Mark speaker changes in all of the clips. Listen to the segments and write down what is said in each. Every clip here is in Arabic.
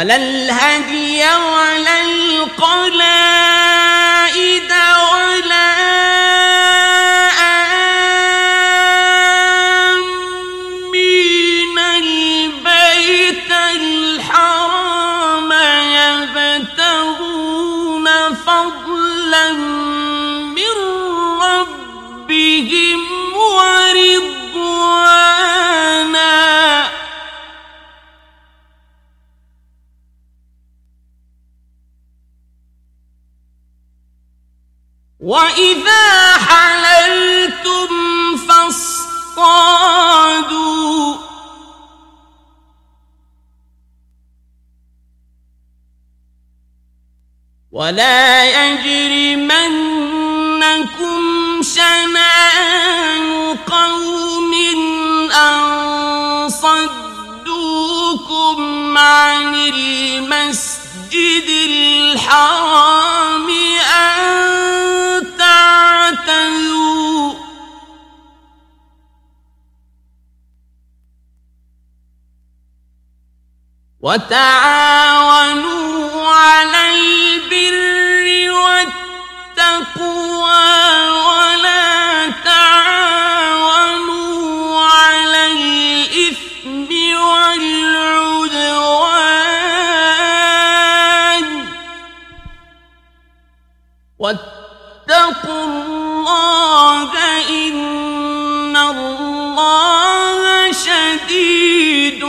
Speaker 1: ولا الهدي ولا القلائد ولا يجرمنكم شنآن قوم أن صدوكم عن المسجد الحرام أن تعتدوا. وتعاونوا على البر والتقوى ولا تعاونوا على الإثم والعدوان. واتقوا الله إن الله شديد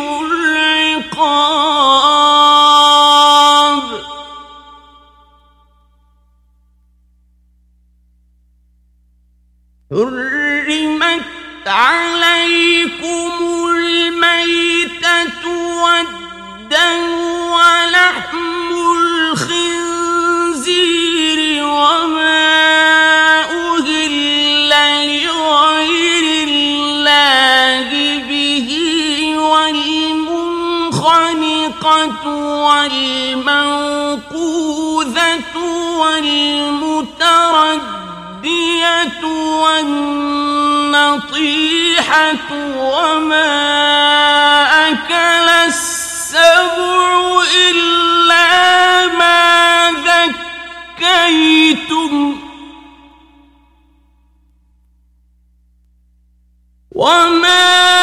Speaker 1: والموقوذة والمتردية والنطيحة وما أكل السبع إلا ما ذكيتم. وما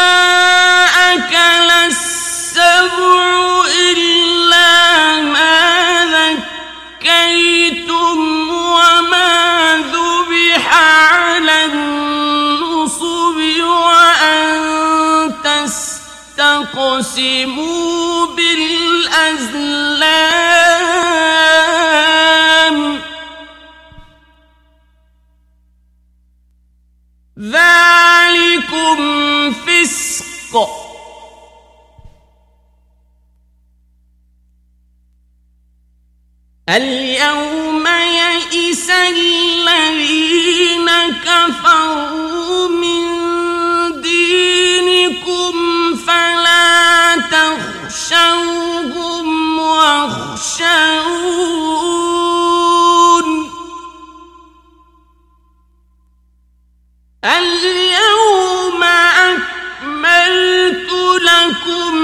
Speaker 1: اليوم يئس الذين كفروا من دينكم فلا تخشوهم واخشون. اليوم أكملت لكم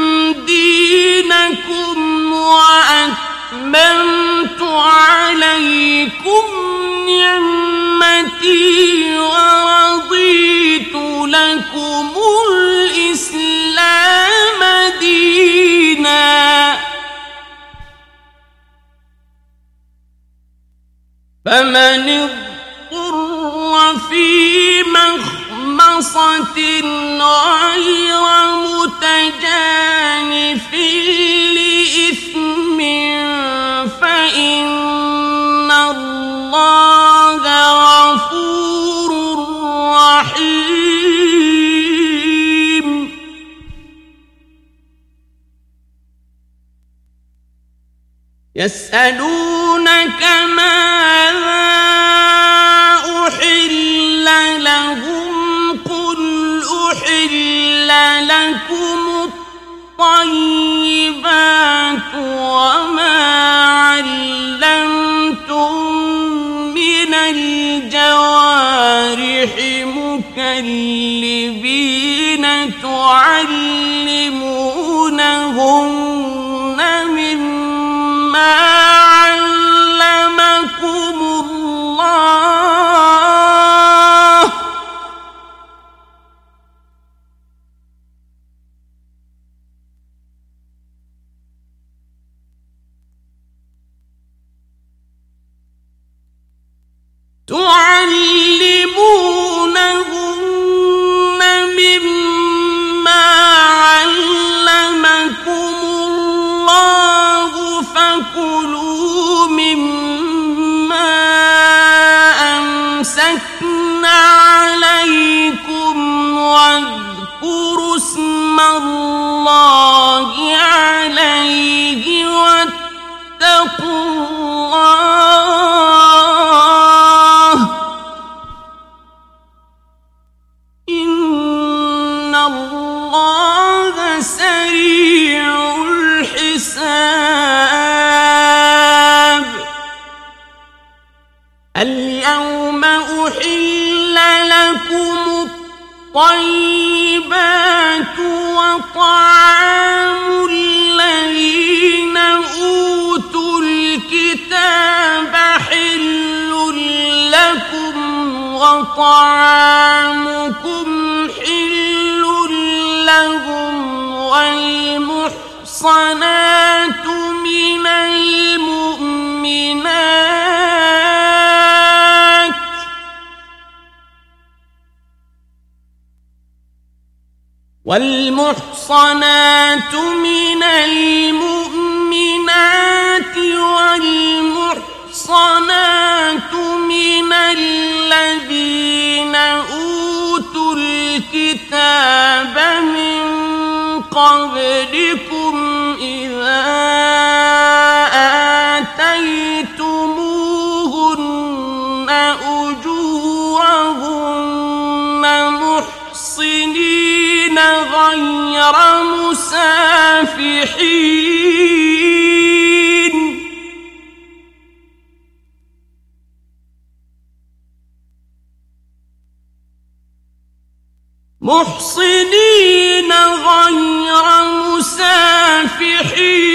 Speaker 1: دينكم وأتممت عليكم نعمتي ورضيت لكم الإسلام دينا. فمن اضطر في مخمصة غير متجانف لإثم فإن الله غفور رحيم. يسألونك ماذا أحل لهم؟ قل أحل لكم الطيبات وما علمتم الجوارح مكلبين تعلمونهن مما تعلمونهن مما علمكم الله فكلوا مما أمسكن عليكم واذكروا اسم الله عليه واتقوا الله الطيبات وطعام الذين أوتوا الكتاب حل لكم وطعامكم حل لهم والمحصنات والمحصنات من المؤمنات والمحصنات من الذين أوتوا الكتاب من قبلكم إذا آتيتموهن غير مسافحين. محصنين غير مسافحين.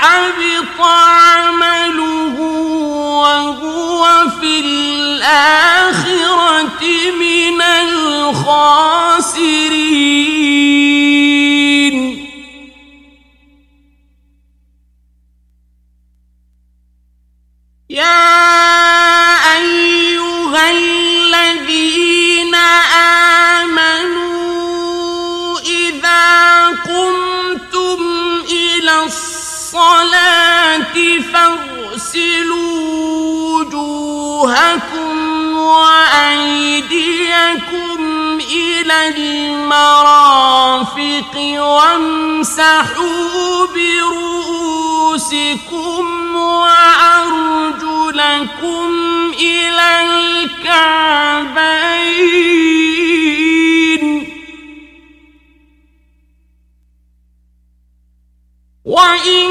Speaker 1: حبط عمله وهو في الآخرة من الخاسرين. إلى المرافق وامسحوا برؤوسكم وأرجلكم إلى الكعبين وإن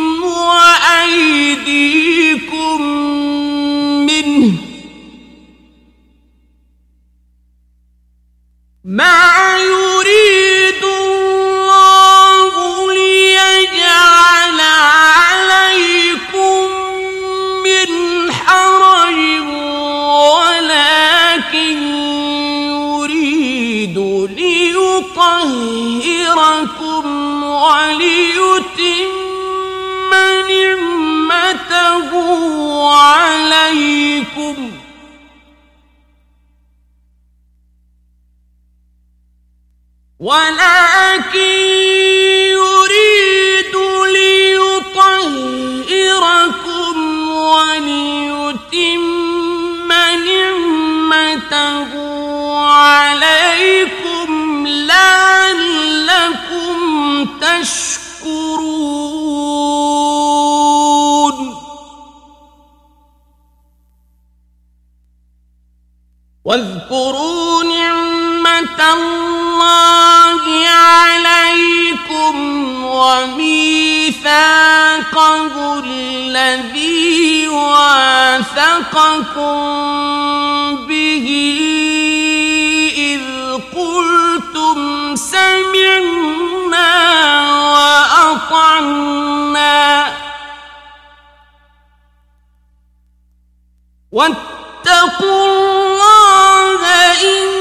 Speaker 1: ولكن يريد ليطهركم وليتم نعمته عليكم لعلكم تشكرون. واذكروا نعمة الله عليكم وميثاقه الذي واثقكم به إذ قلتم سمعنا وأطعنا. واتقوا الله إن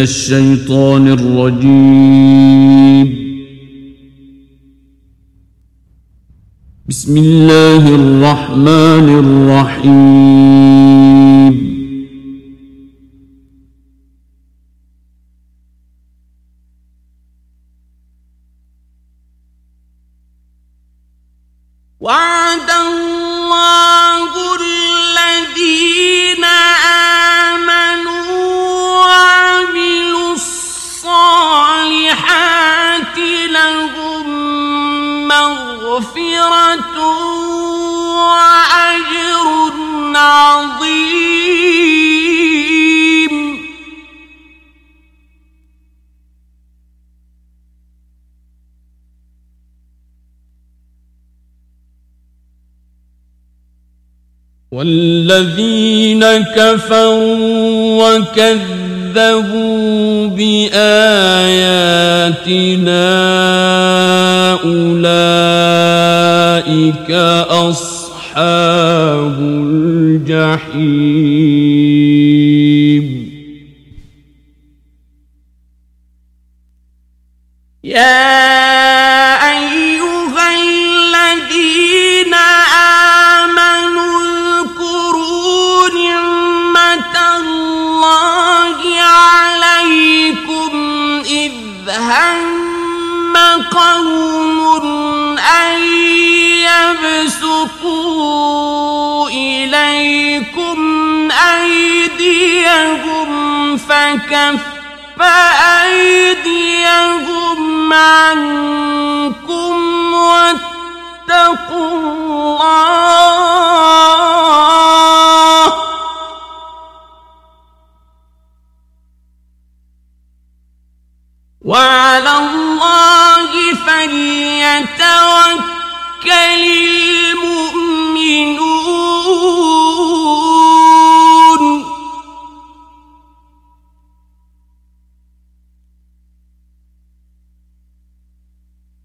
Speaker 2: الشيطان الرجيم. بسم الله الرحمن الرحيم. كفروا وكذبوا بآياتنا أولئك أصحاب الجحيم.
Speaker 1: فكف فأيديهم عنكم واتقوا الله. وعلى الله فليتوكل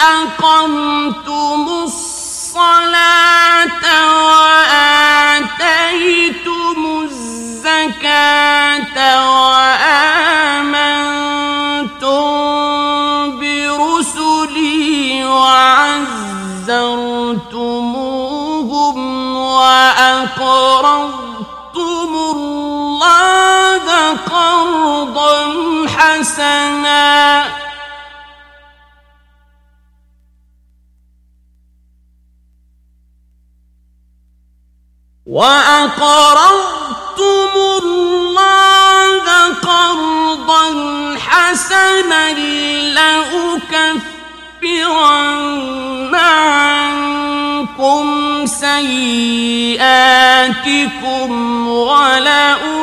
Speaker 1: أقمتم الصلاة وآتيتم الزكاة وآمنتم برسلي وعزرتموهم وأقرضتم الله قرضا حسنا وأقرضتم الله قرضا حسنا لأكفرن عنكم سيئاتكم ولأدخلنكم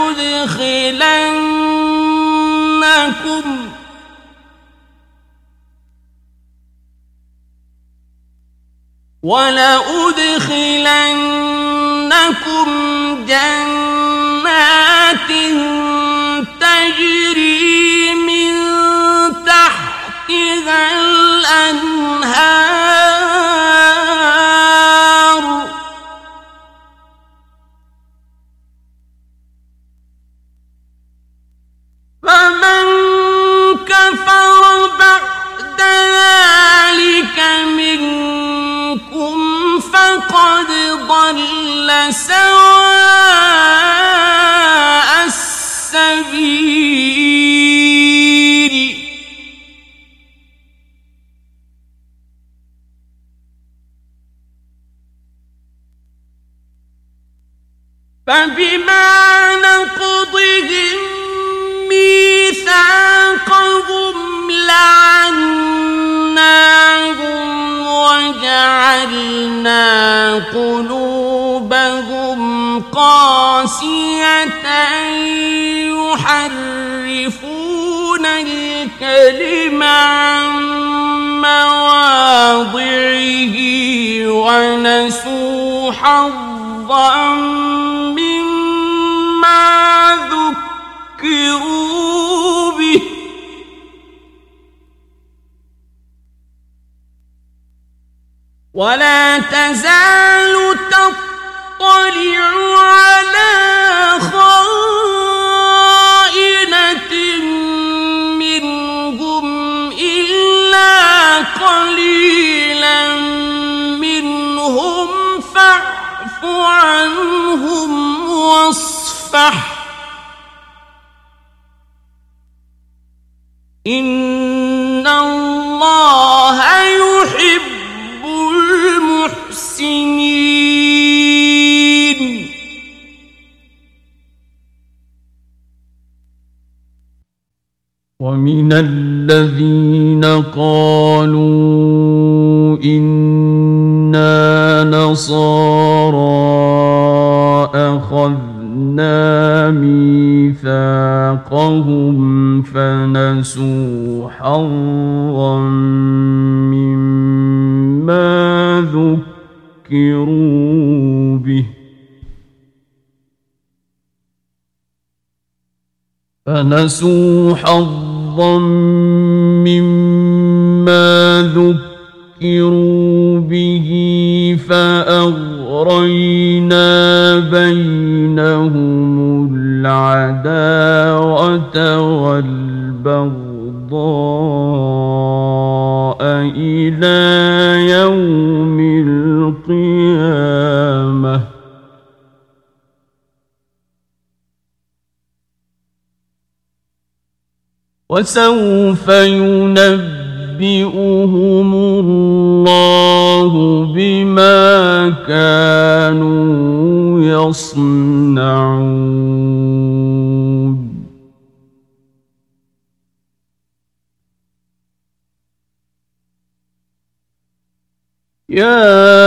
Speaker 1: ولأدخلنكم جنات تجري من تحتها الأنهار. فمن كفر بعد ذلك منكم فقد ضل سواء السبيل. فبما نقضهم ميثاقهم لعناهم وجعلنا قلوبهم قاسية يحرفون الكلم عن مواضعه ونسوا حظا مما ذكروا. ولا تزال تطلع على خائنة منهم إلا قليلا منهم فاعف عنهم واصفح.
Speaker 2: ومن الذين قالوا إنا نصارى أخذنا ميثاقهم فنسوا حظا مما ذكروا به فنسوا حظا مما ذكروا به فأغرينا بينهم العداوة والبغضاء إلى يوم وسوف ينبئهم الله بما كانوا يصنعون. يا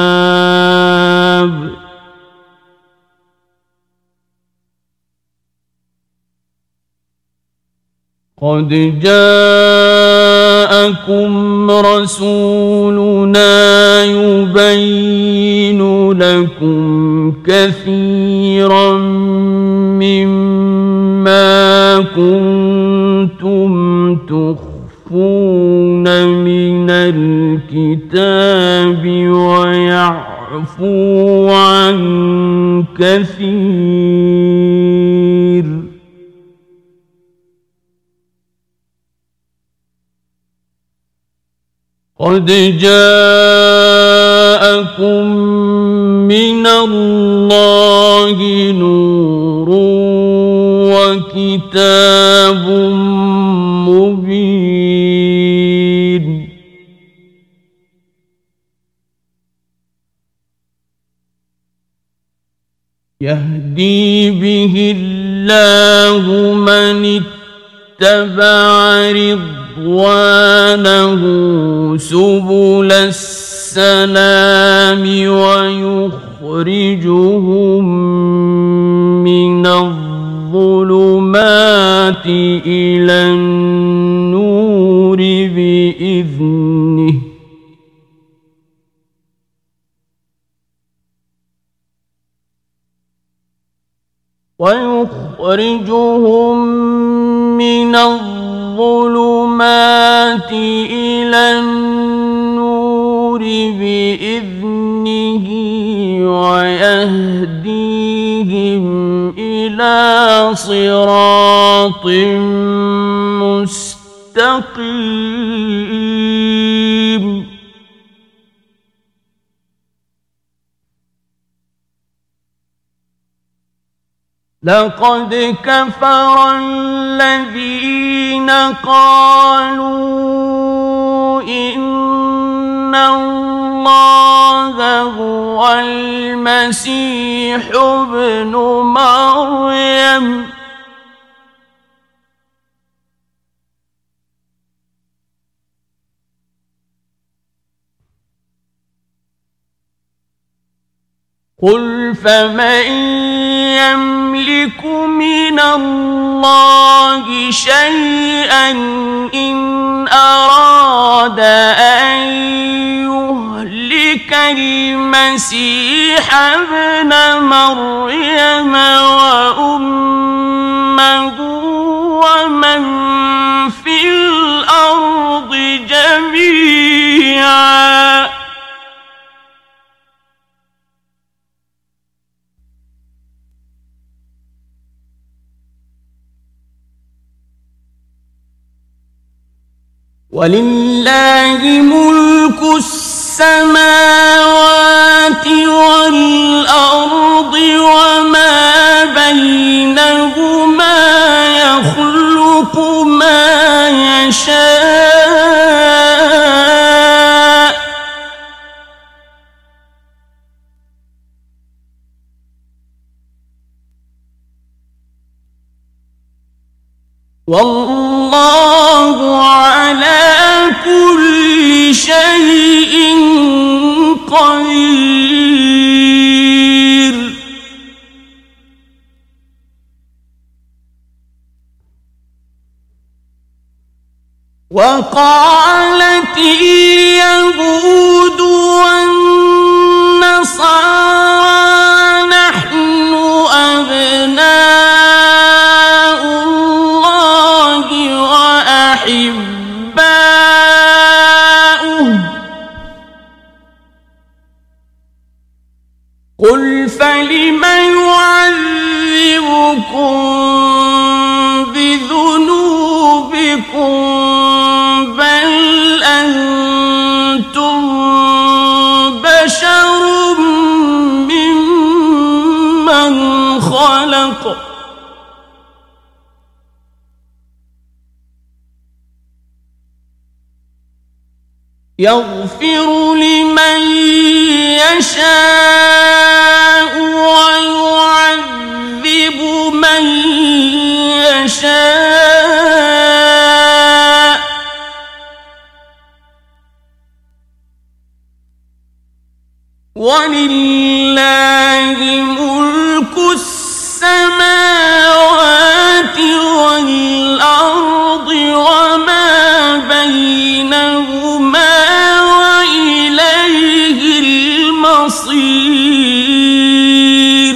Speaker 2: قد جاءكم رسولنا يبين لكم كثيرا مما كنتم تخفون من الكتاب ويعفو عن كثير. قد جاءكم من الله نور وكتاب مبين. يهدي به الله من اتبع رضوانه سبل السلام ويخرجهم من الظلمات إلى النور بإذنه. ويخرجهم من الظلمات إلى النور بإذنه ويهديهم إلى صراط مستقيم لقد كفر الذين قالوا إن الله هو المسيح ابن مريم. قل فمن يملك من الله شيئا إن أراد أن يهلك المسيح ابن مريم وأمه ومن في الأرض جميعا ولله ملك السماوات والأرض وما بينهما يخلق ما يشاء. والله على كل شيء قدير. وقالت اليهود والنصارى قل فلم يعذبكم بذنوبكم بل أنتم بشر ممن خلق يغفر لمن يشاء المصير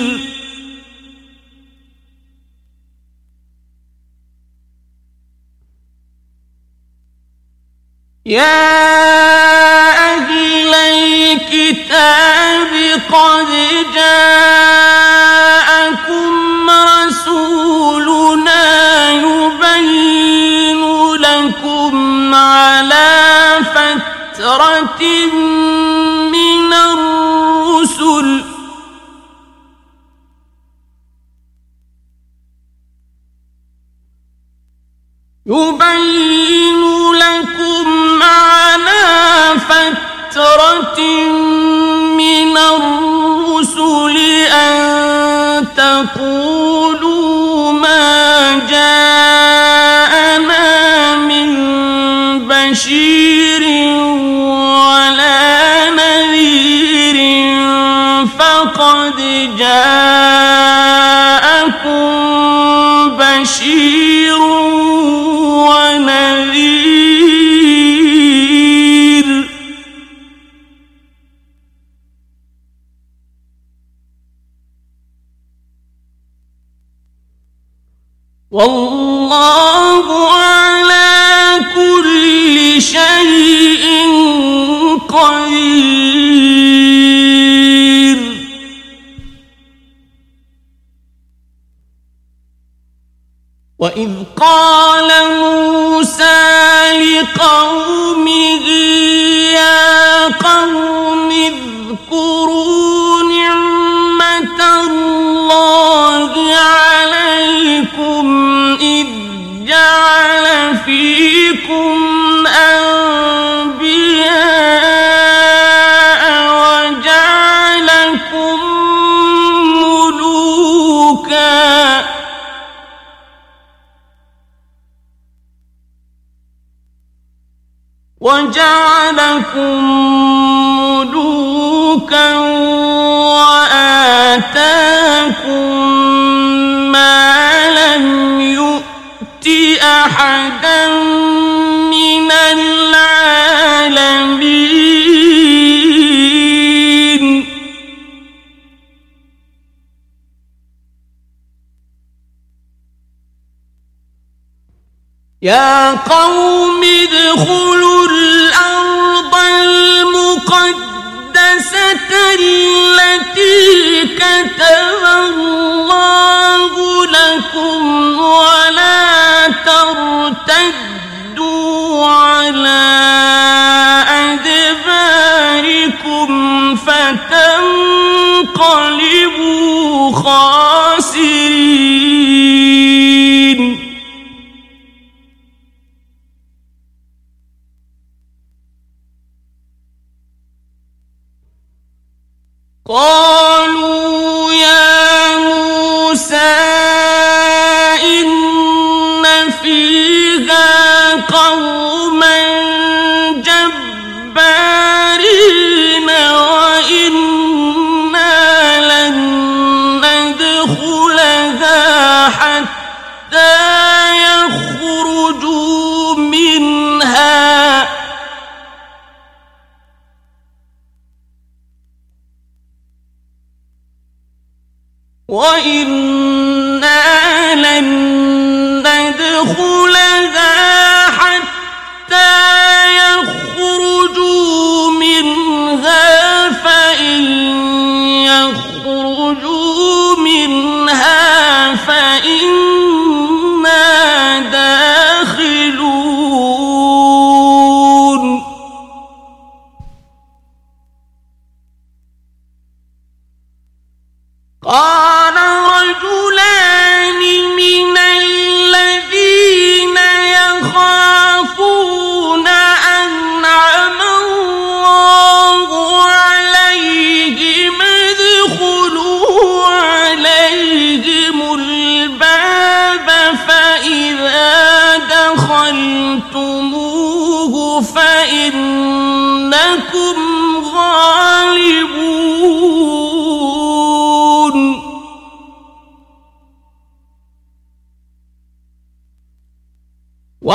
Speaker 2: يا أهل الكتاب قد جاءكم رسولنا يبين لكم على فترة من والله على كل شيء قدير. وإذ قال وجعلكم ملوكا وآتاكم ما لم يؤت
Speaker 1: أحدا من العالمين يا قوم ادخلوا الأرض المقدسة التي كتب الله Oh!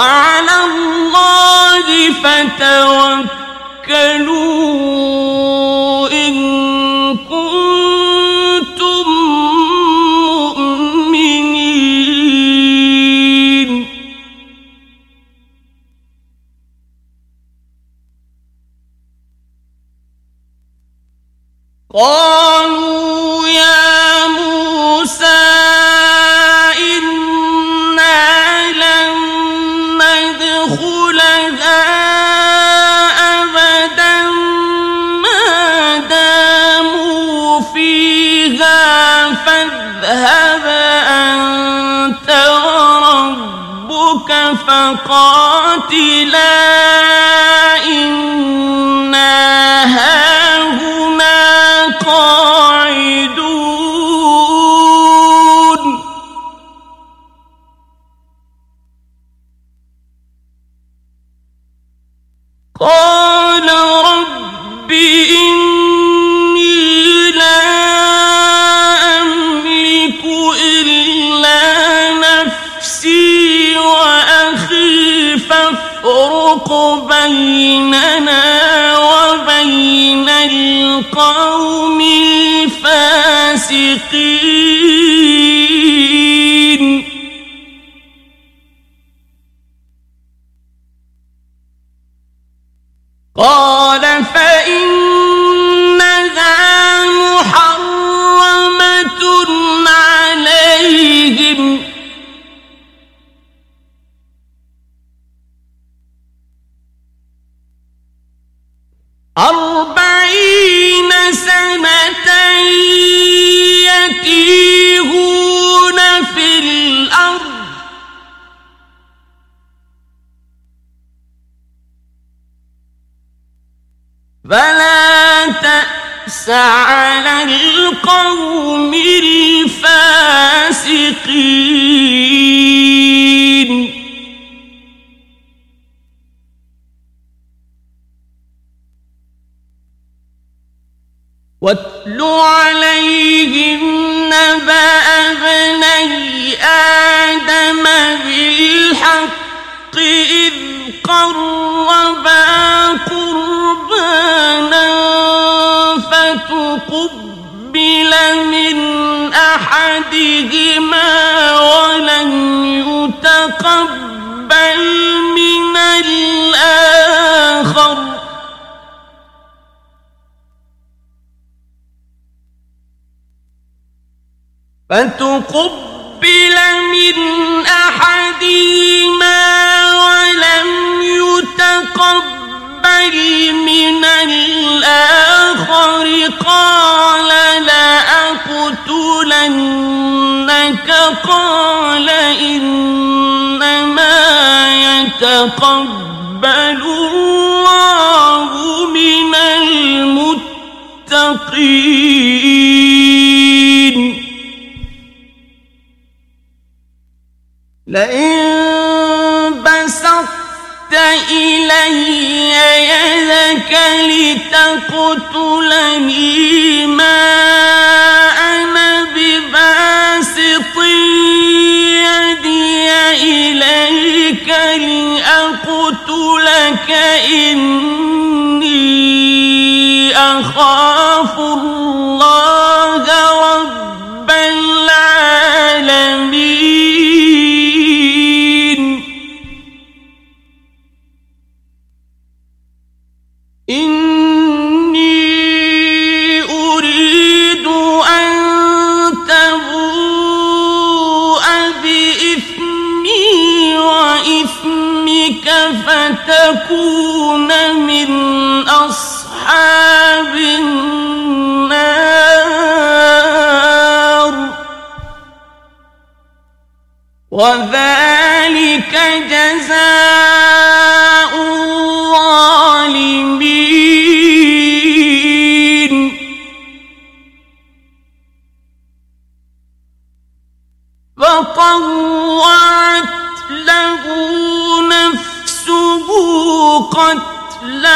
Speaker 1: وعلى الله فتوكلوا إن كنتم مؤمنين. قالوا فقاتلا إنا هاهنا قاعدون. قال فاسقين فتكون من أصحاب النار. وذلك جزاء الظالمين. فطوعت له نفسه قتل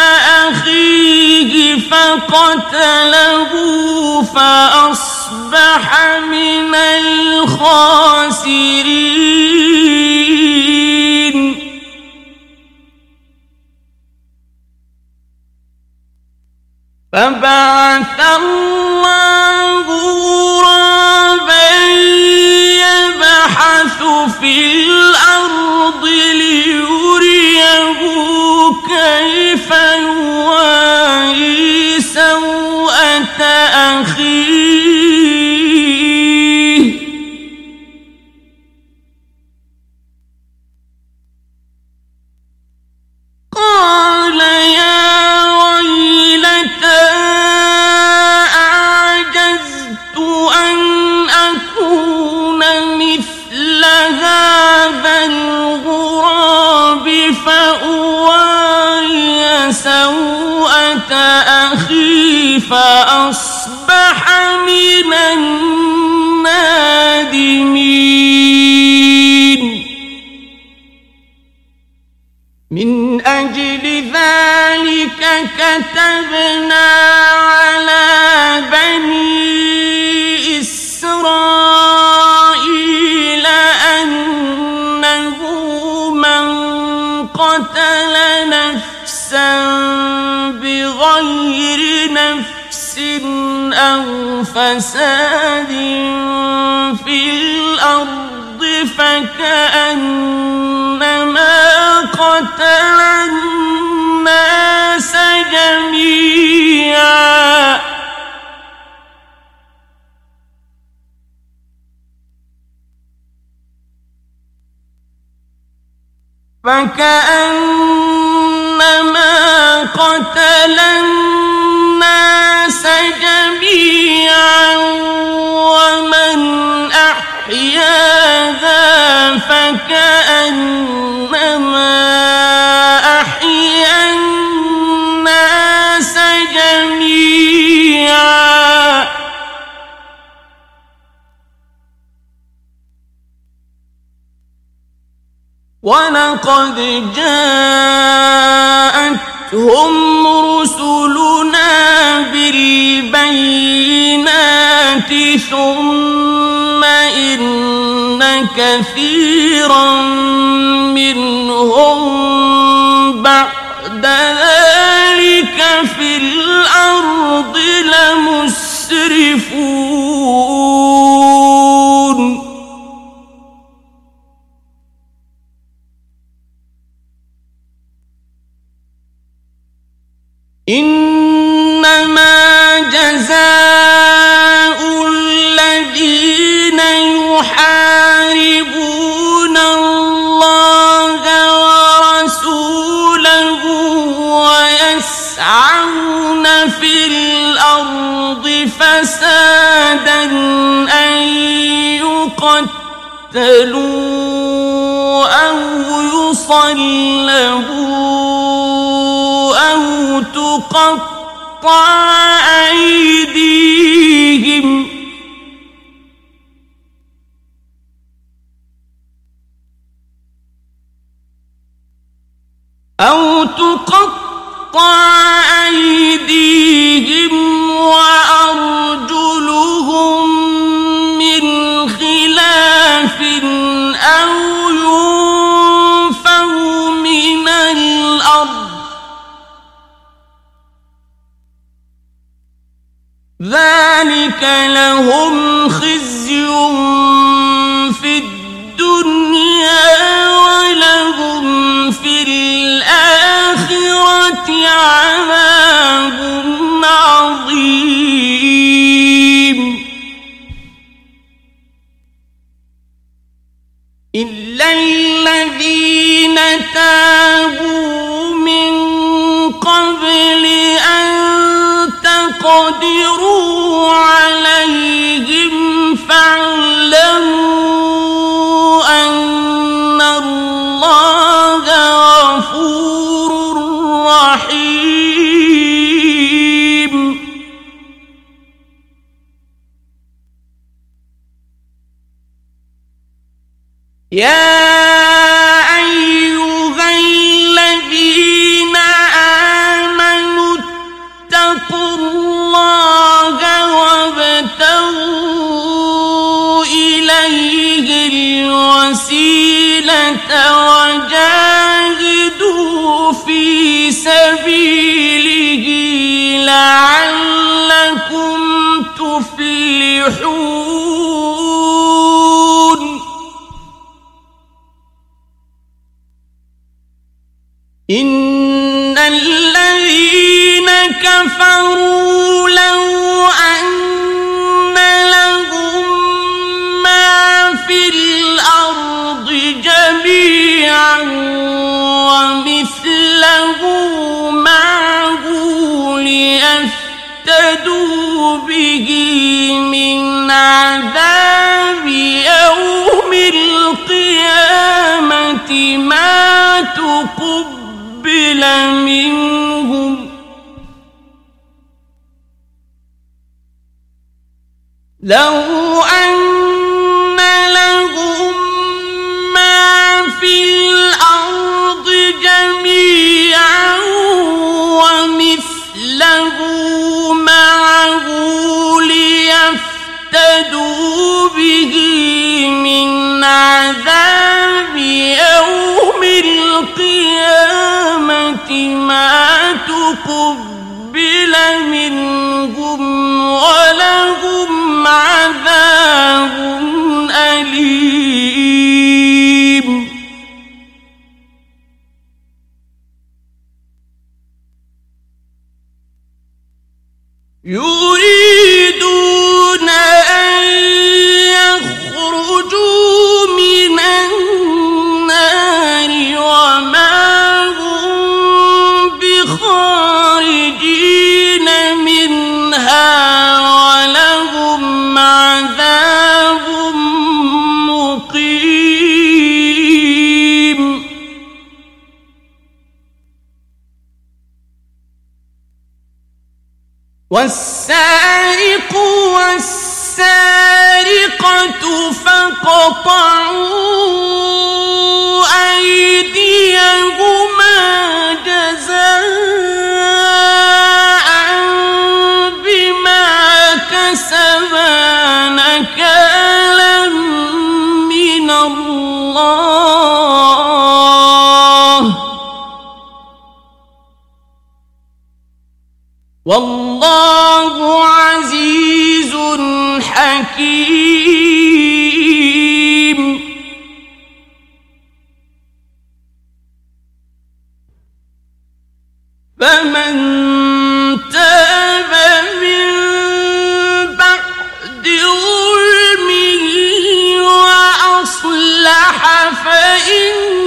Speaker 1: أخيه فقتله فأصبح من الخاسرين. فبعث الله غرابا يبحث في الأرض ليريه كيف يواري سوءة أخيه؟ كتبنا على بني إسرائيل أنه من قتل نفسا بغير نفس أو فساد في الأرض فكأنما قتل الناس جميعا. فكأنما قتل الناس جميعا ومن أحياها فكأنما ولقد جاءتهم رسلنا بالبينات ثم إن
Speaker 2: وكثيرا منهم بعد ذلك في الأرض لمسرفون يقتلوا أو يصلبوا أو تقطع أيديهم. أو تقطع أيديهم وأرجلهم ذلك لهم خزي في الدنيا ولهم في الآخرة عذاب عظيم. إلا عليهم فاعلموا أن الله غفور رحيم. يا وجاهدوا في سبيله لعلكم تفلحون إن الذين كفروا لو أن ومثله معه ليفتدوا به من عذاب يوم القيامة ما تقبل منهم. لو أن عذاب يوم القيامة ما تقبل منهم ولهم عذاب أليم. والسارق والسارقة فاقطعوا أيديهما جزاء بما كسبا نكالا من الله.
Speaker 1: والله الله عزيز حكيم. فمن تاب من بعد وأصلح فإن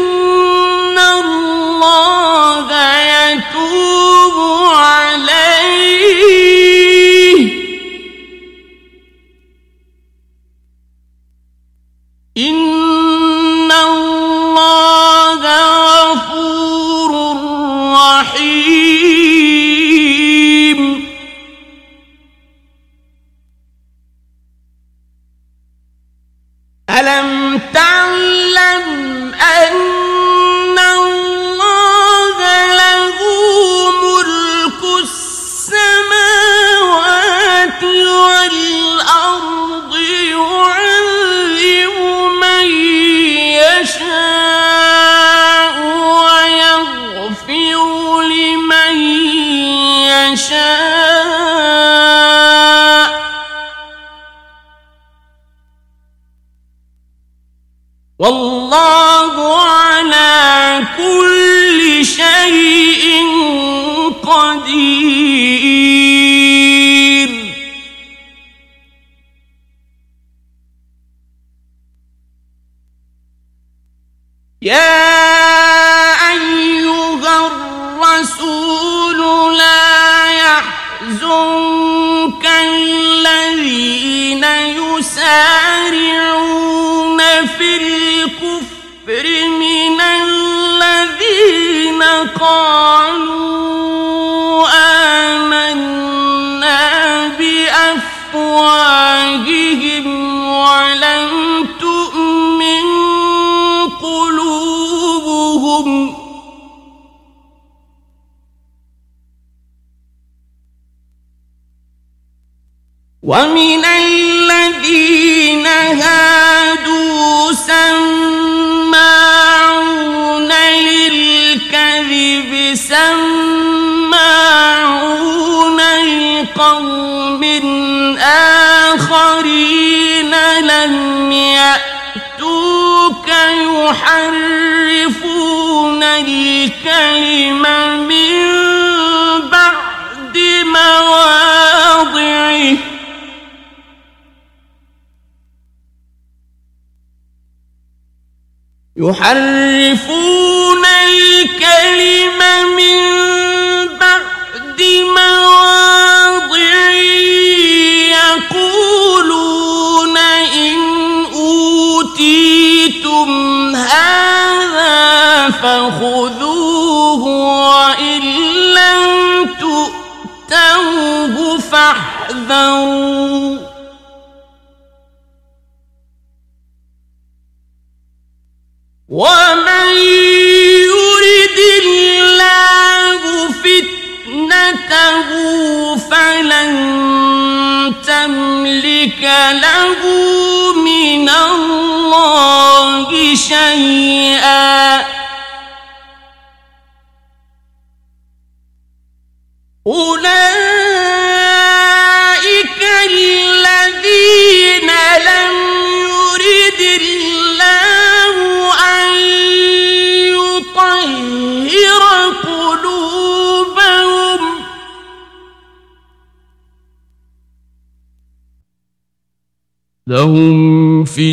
Speaker 1: لهم في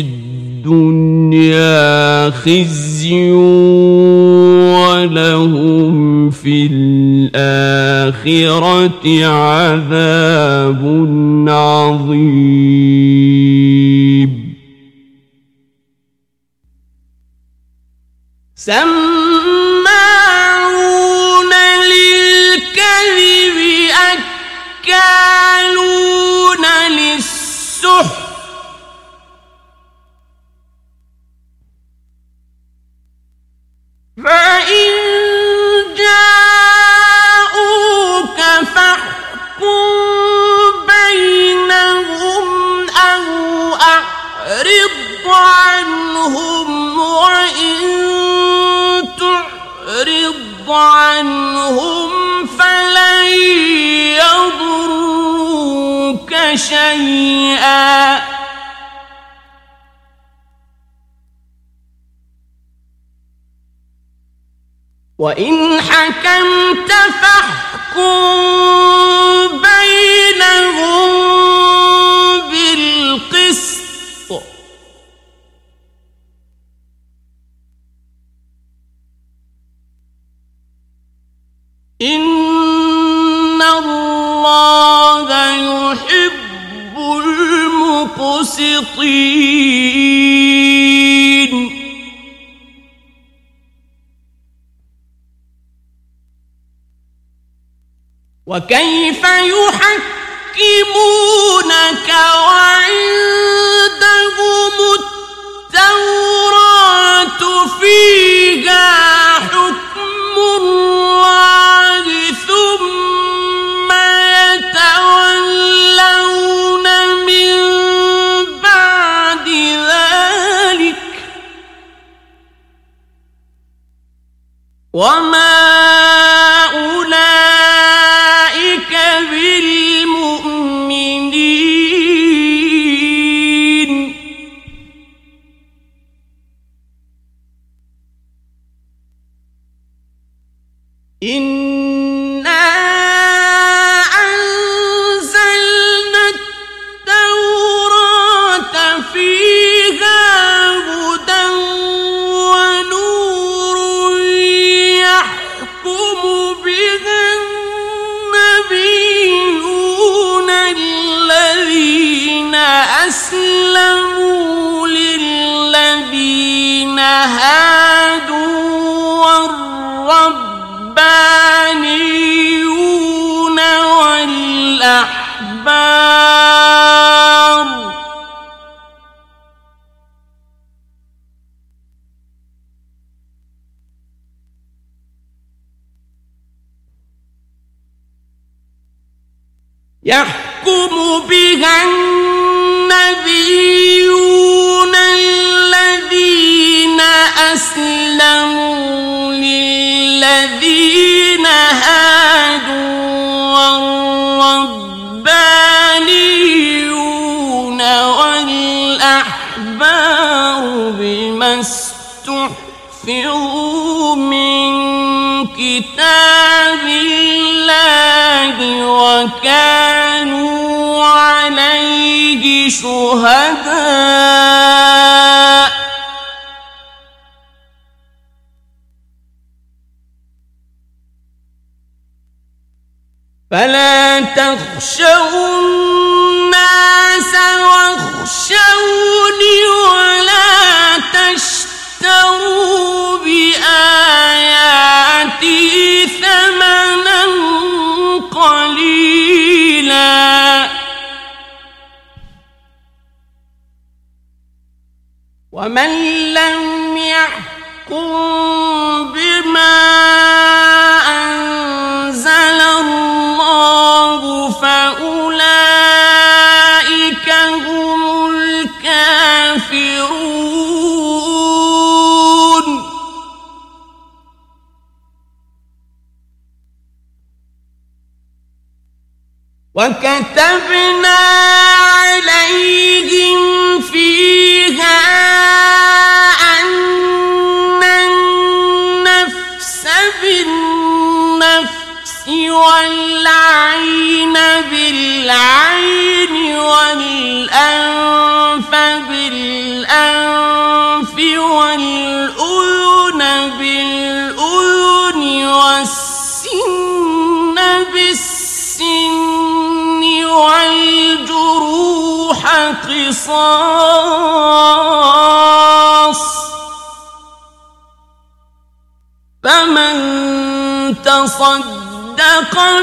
Speaker 1: الدنيا خزي ولهم في الآخرة عذاب عظيم. وكيف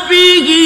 Speaker 1: تصدق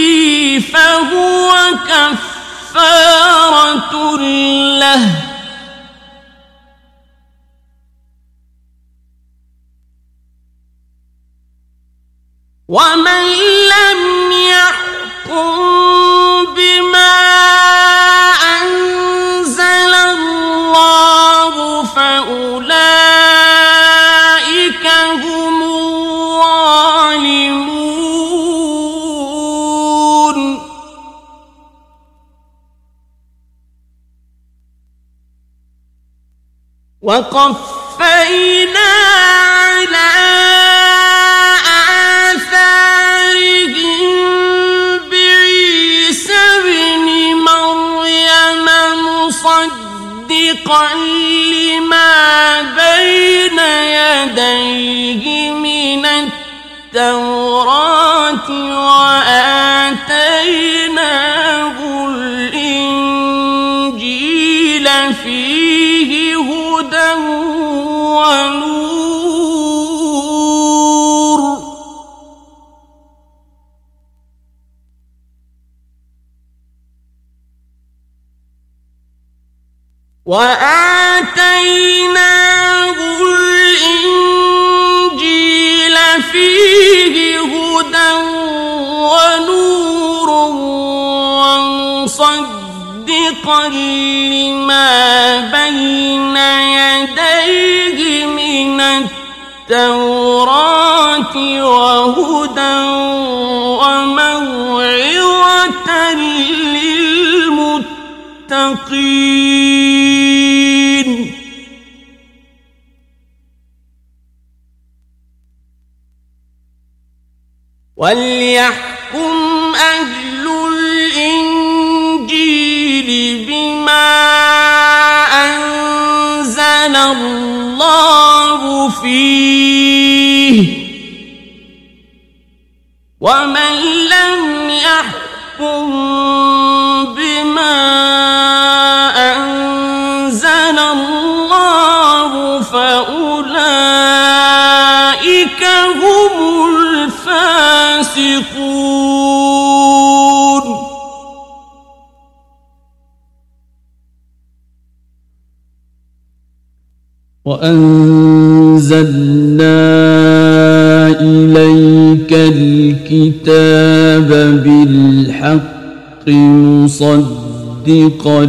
Speaker 3: الكتاب بالحق مصدقا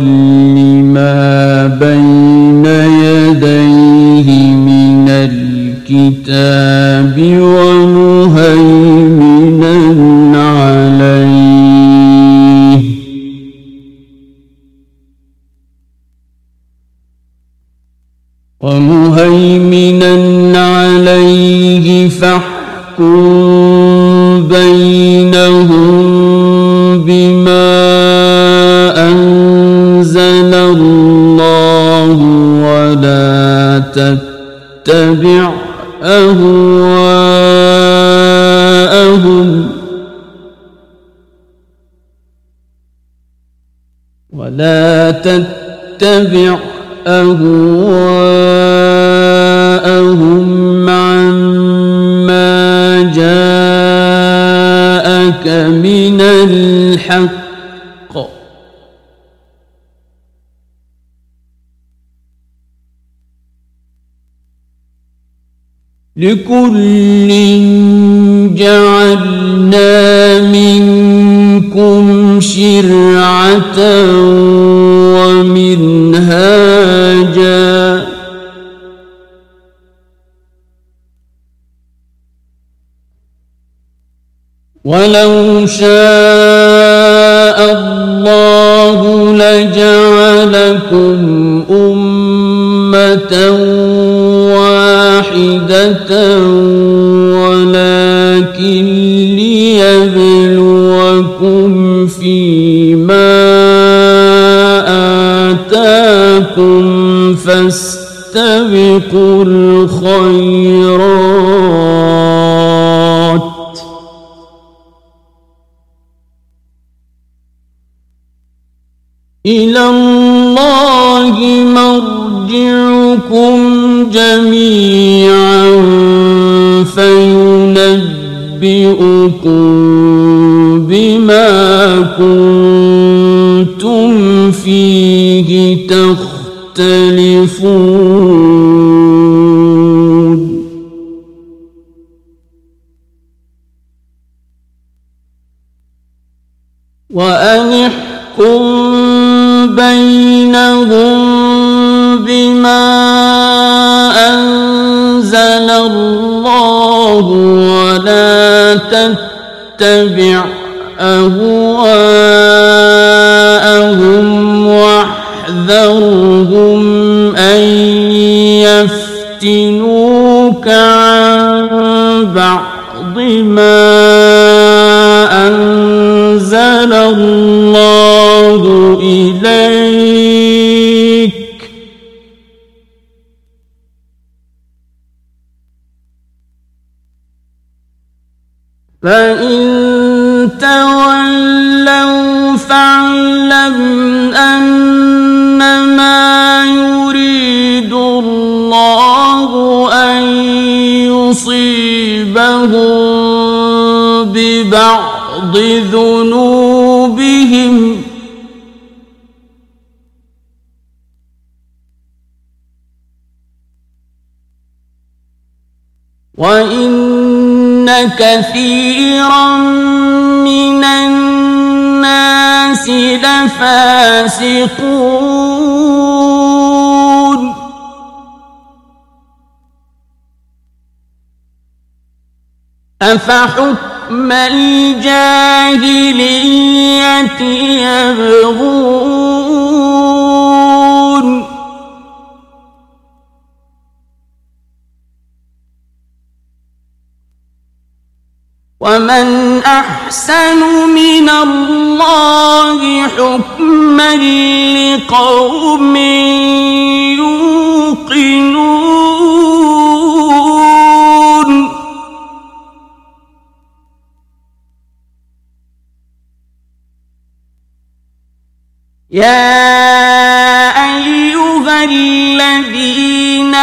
Speaker 3: لما بين يديه من الكتاب ومهيمنا عليه. ومهيمنا عليه فاحكم تتبع أهواءهم عما جاءك من الحق. لكل جعلنا منكم شرعة شاء الله لجعلكم أمة واحدة ولكن ليبلوكم فيما آتاكم فاستبقوا الخيرات إلى الله مرجعكم جميعا فينبئكم بما كنتم فيه تختلفون. فإن تولوا فاعلم أنما يريد الله أن يصيبهم ببعض ذنوبهم وإن كثيرا من الناس لفاسقون. أفحكم الجاهلية يبغون ومن أحسن من الله حكما لقوم يوقنون يا أيها الذين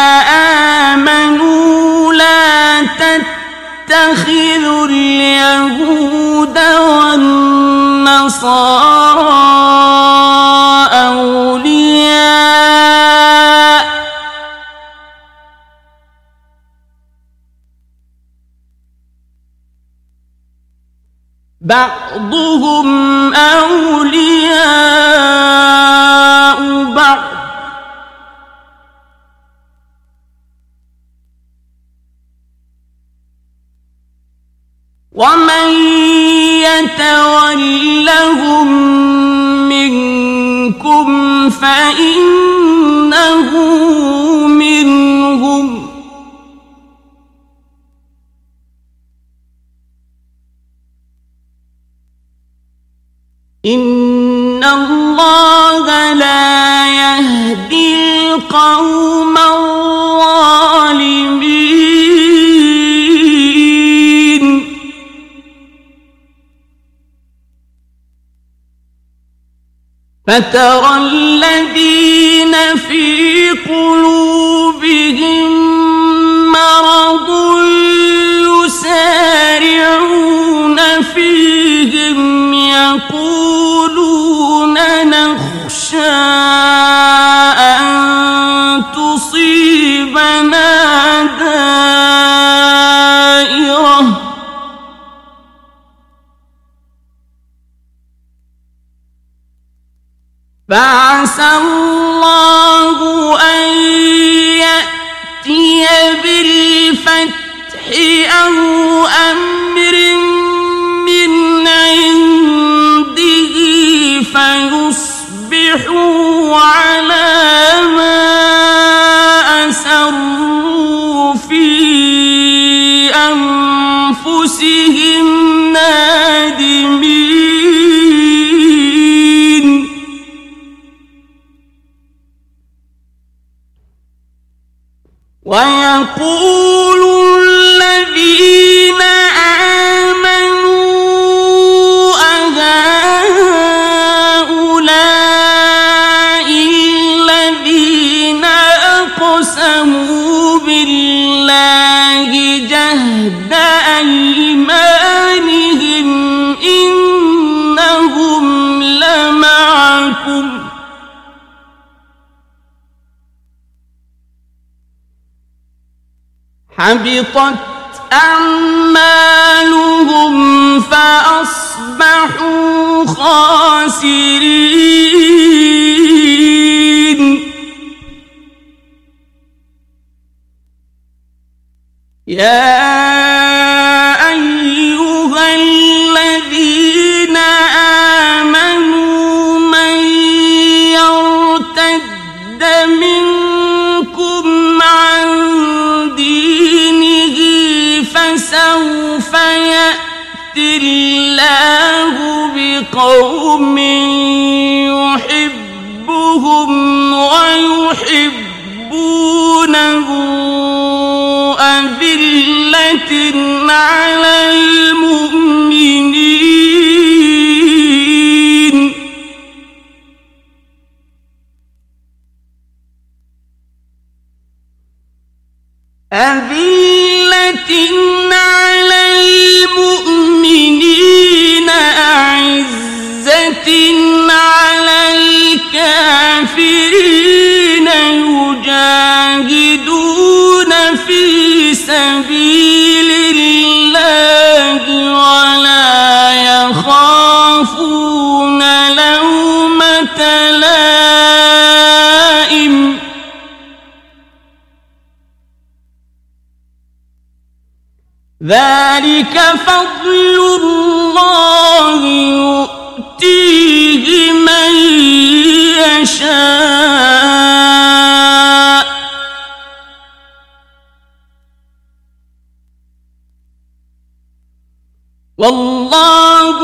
Speaker 3: تتخذوا اليهود والنصارى أولياء. بعضهم أولياء بعض. ومن يتولهم منكم فإنه منهم إن الله لا يهدي القوم الظالمين فترى الذين في قلوبهم فعسى الله أن يأتي بالفتح أو أمر من عنده فيصبحوا على ما أسروا في أنفسهم نادمين ويقول حبطت أعمالهم فأصبحوا خاسرين. يا
Speaker 1: قوم يحبهم ويحبونه أذلة على المؤمنين. أذلة ذلك فضل الله يؤتيه من يشاء. والله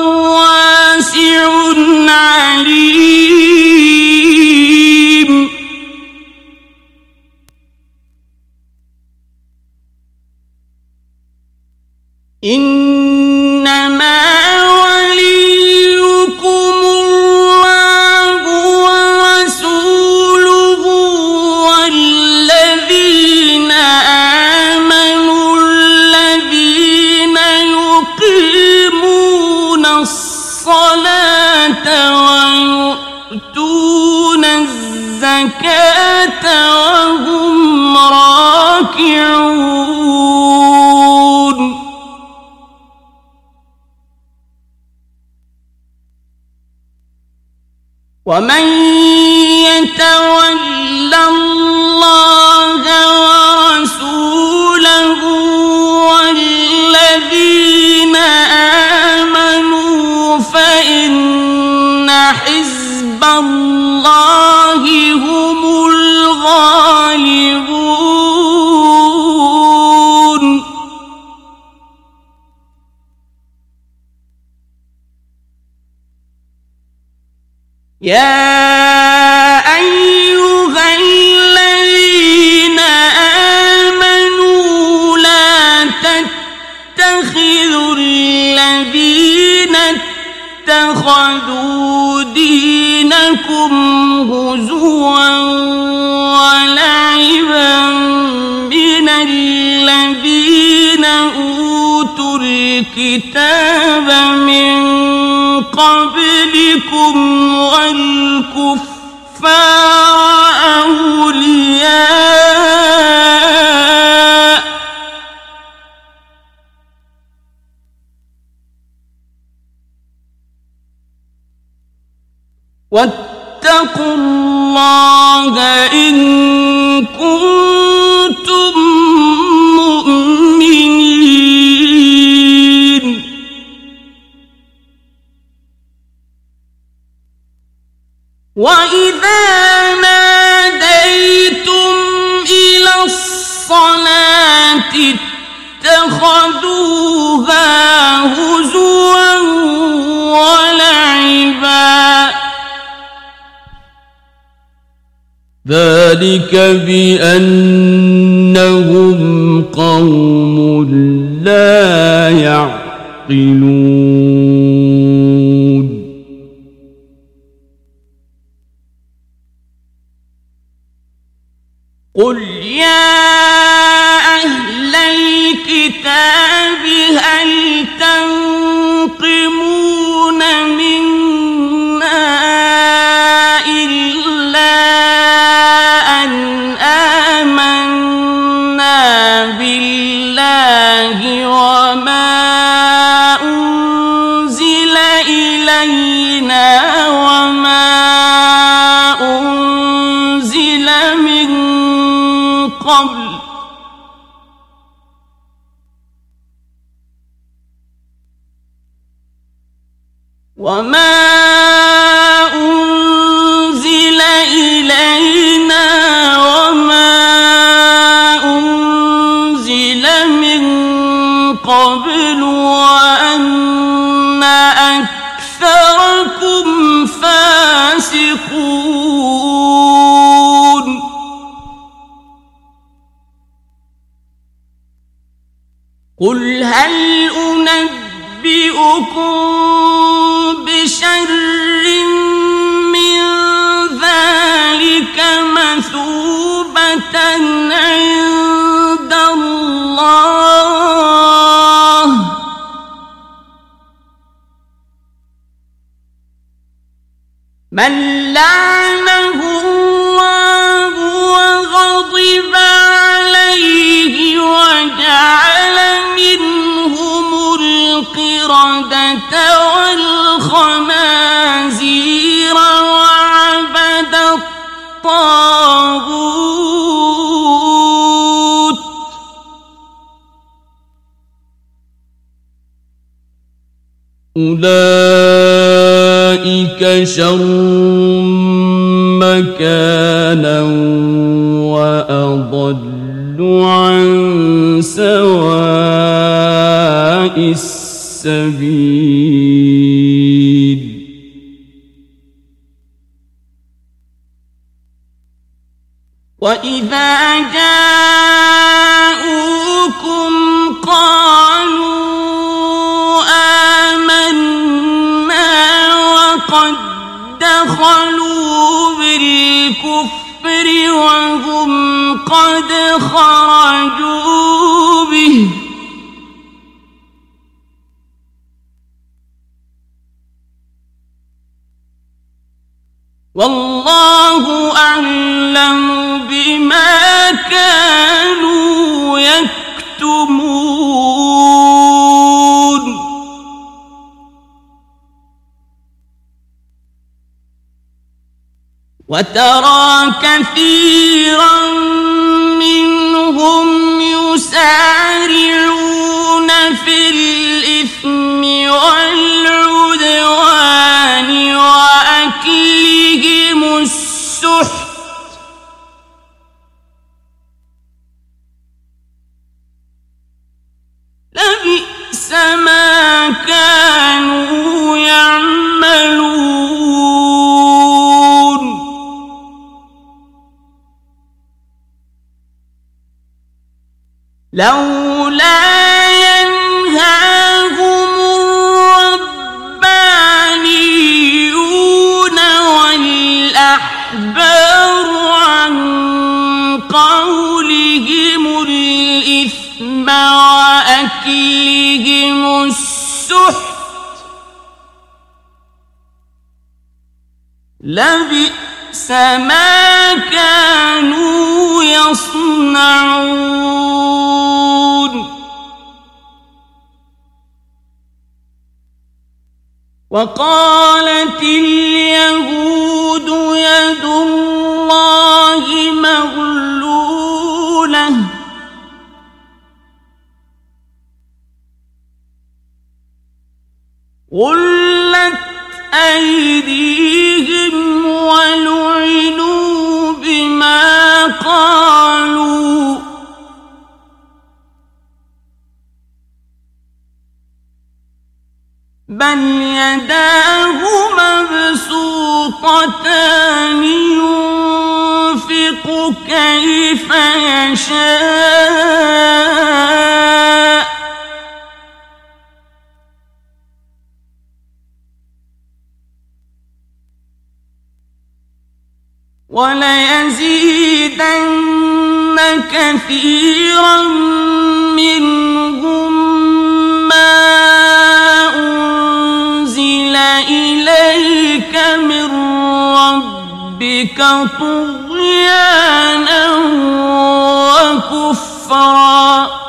Speaker 1: 我们
Speaker 3: ذلك بأنهم قوم لا يعقلون.
Speaker 1: شر وترى كثيرا غلت أيديهم ولعنوا بما قالوا بل يداه مبسوطتان ينفق كيف يشاء وليزيدن كثيرا منهم ما أنزل إليك من ربك طغيانا وكفرا.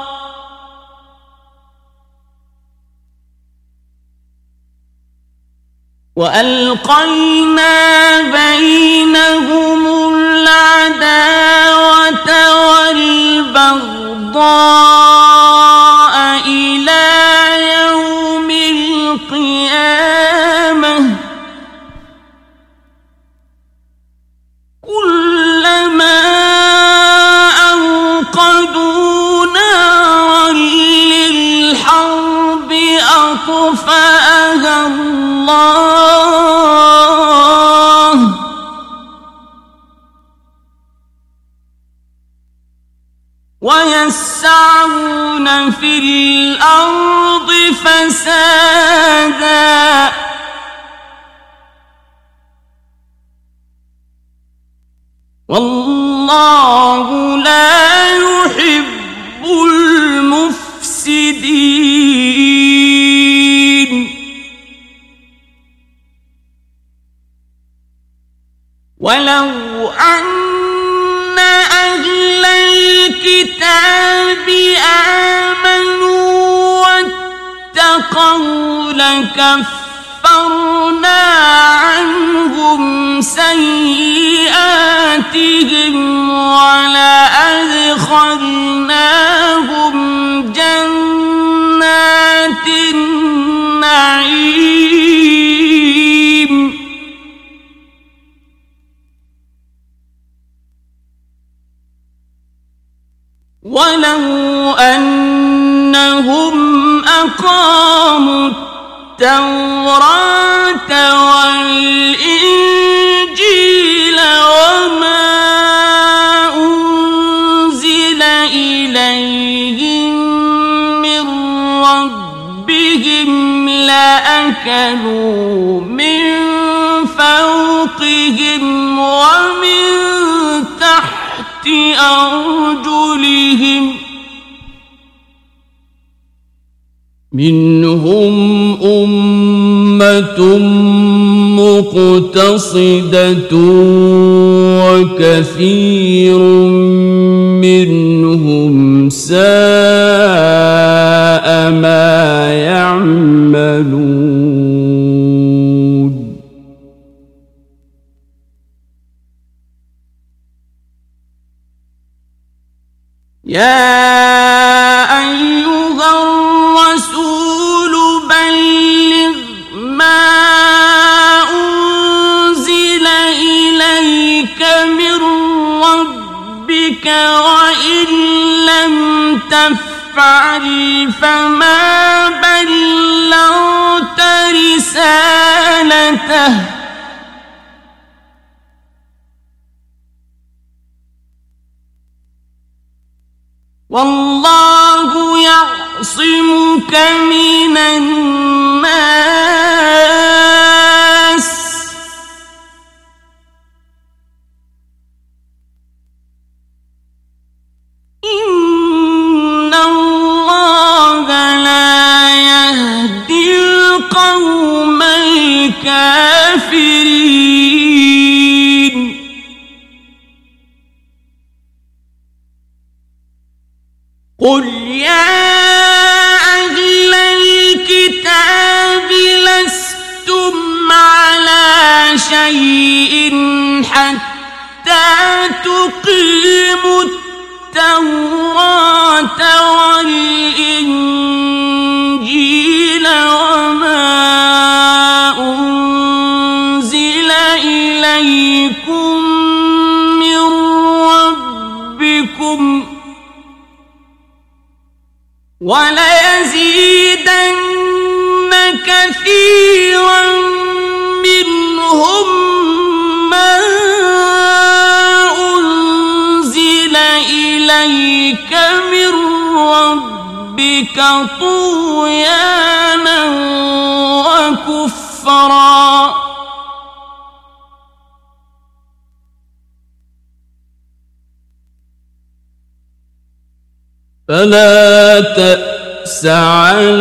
Speaker 1: وألقينا بينهم العداوة والبغضاء. الله. ويسعون في الأرض فسادا. والله لا يحب ولو أن أهل الكتاب آمنوا واتقوا لكفرنا عنهم سيئاتهم ولأدخلناهم جنات النعيم ولو أنهم أقاموا التوراة والإنجيل وما أنزل إليهم من ربهم لأكلوا من فوقهم ومن تحت أرجلهم
Speaker 3: منهم أمة مقتصدة وكثير منهم ساء ما يعملون
Speaker 1: يا أيها الرسول بلغ ما أنزل إليك من ربك وإن لم تفعل فما بلغت رسالته. والله يعصمك من الناس.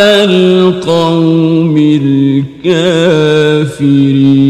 Speaker 1: على
Speaker 3: القوم الكافرين.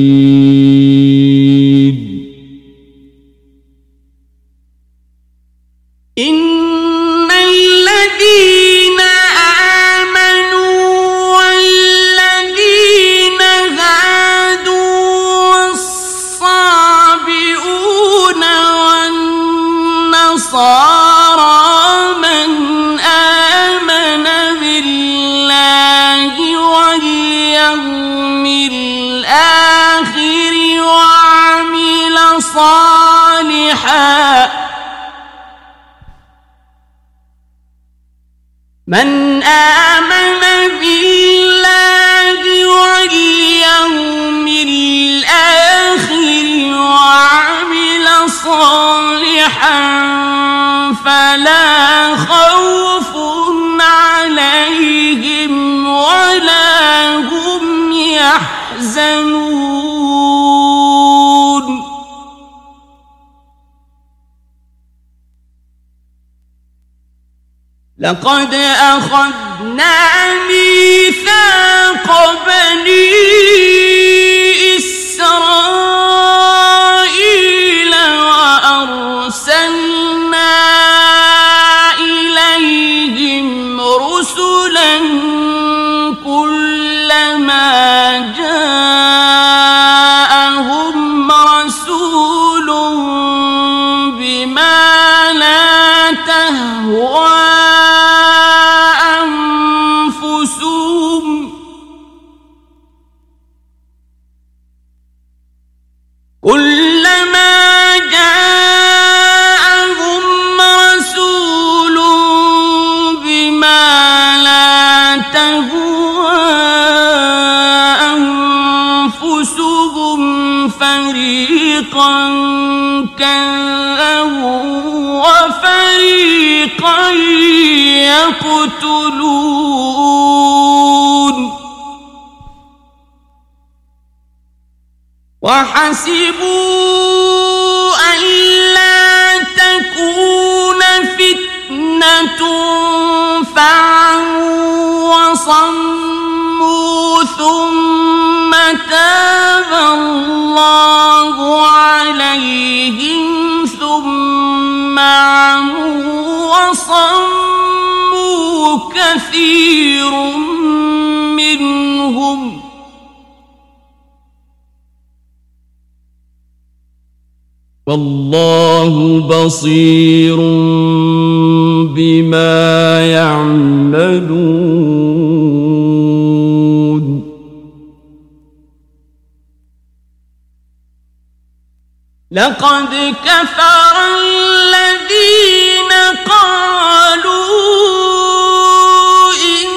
Speaker 1: ثم تاب الله عليهم ثم عموا وصموا كثير منهم
Speaker 3: والله بصير
Speaker 1: لقد كفر الذين قالوا إن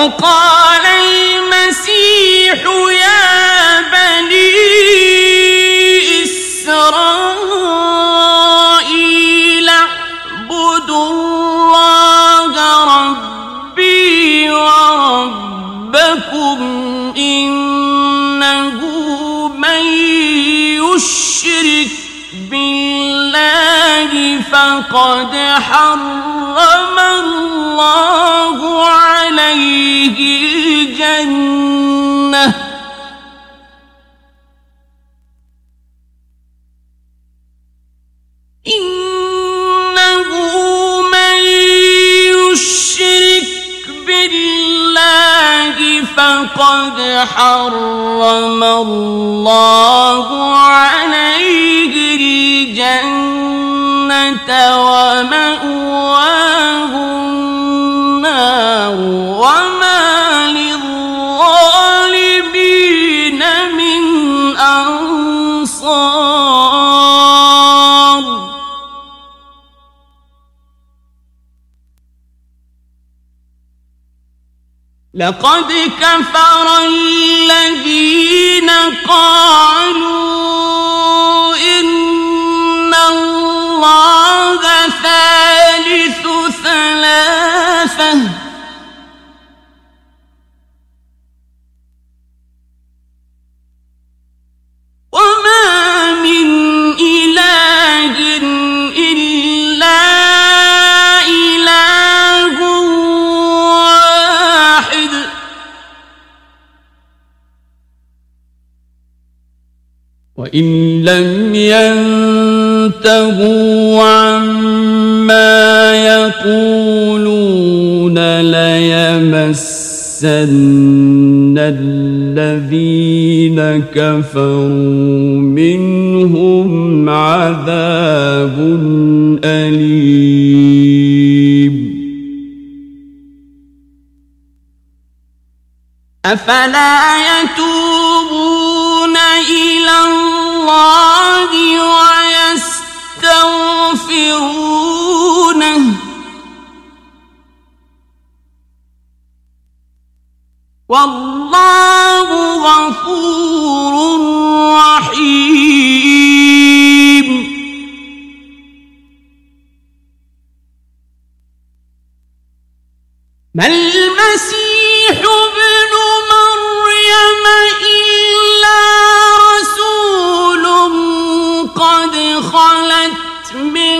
Speaker 1: وقال المسيح يا بني إسرائيل اعبدوا الله ربي وربكم إنه من يشرك بالله فقد حرم الله عليه الجنة إنه من يشرك بالله فقد حرم الله عليه الجنة ومأواه النار لقد كفر الذين قالوا إن الله ثالث
Speaker 3: وإن لم ينتهوا عما يقولون ليمسن الذين كفروا منهم عذاب أليم.
Speaker 1: أفلا يتوبون إلى الله والله غفور رحيم. ما المسيح ابن مريم إلا رسول قد خلت من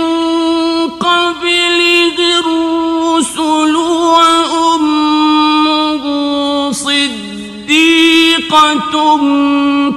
Speaker 1: فريقة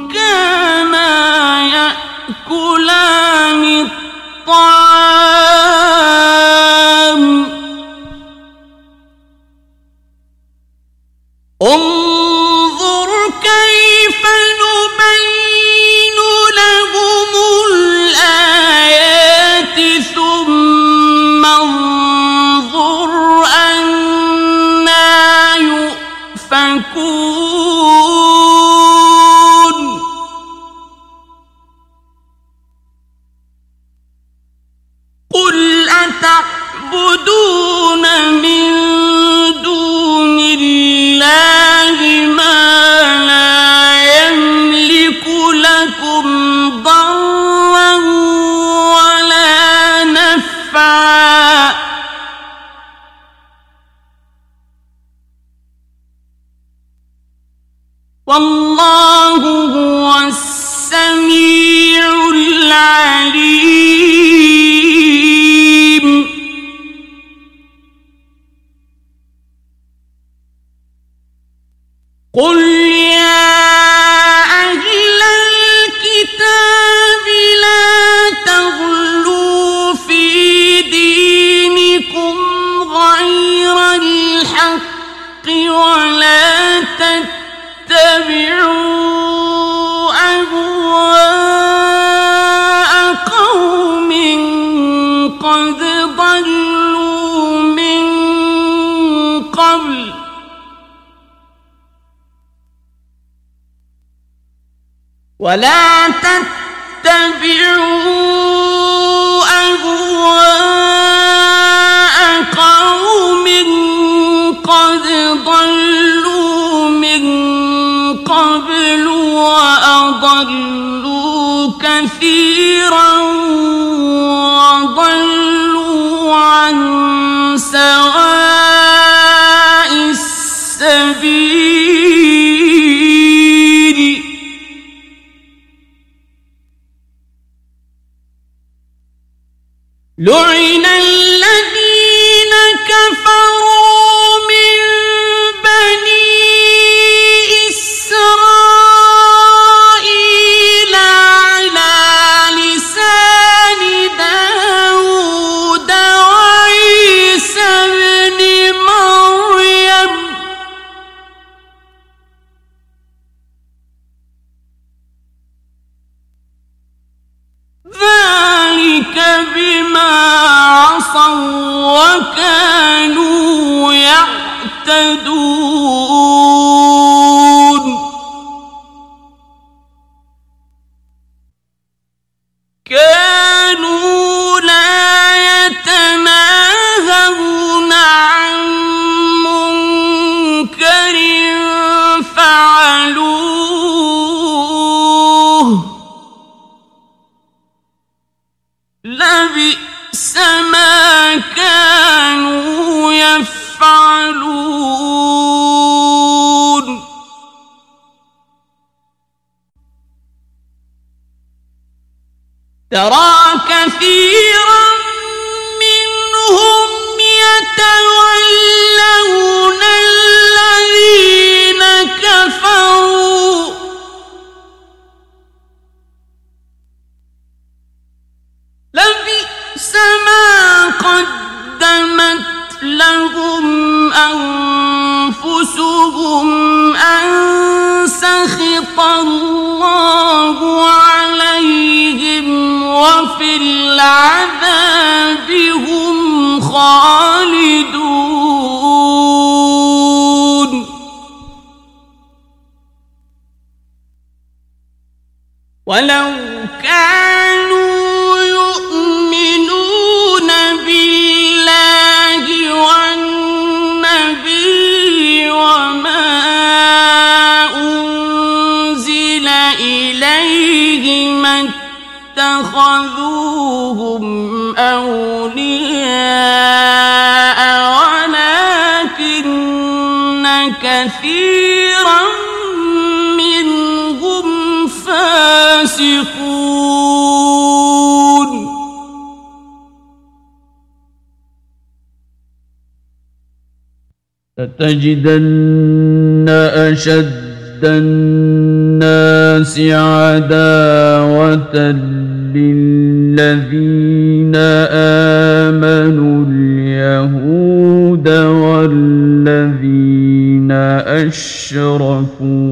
Speaker 3: لتجدن أشد الناس عداوة للذين آمنوا اليهود والذين أشركوا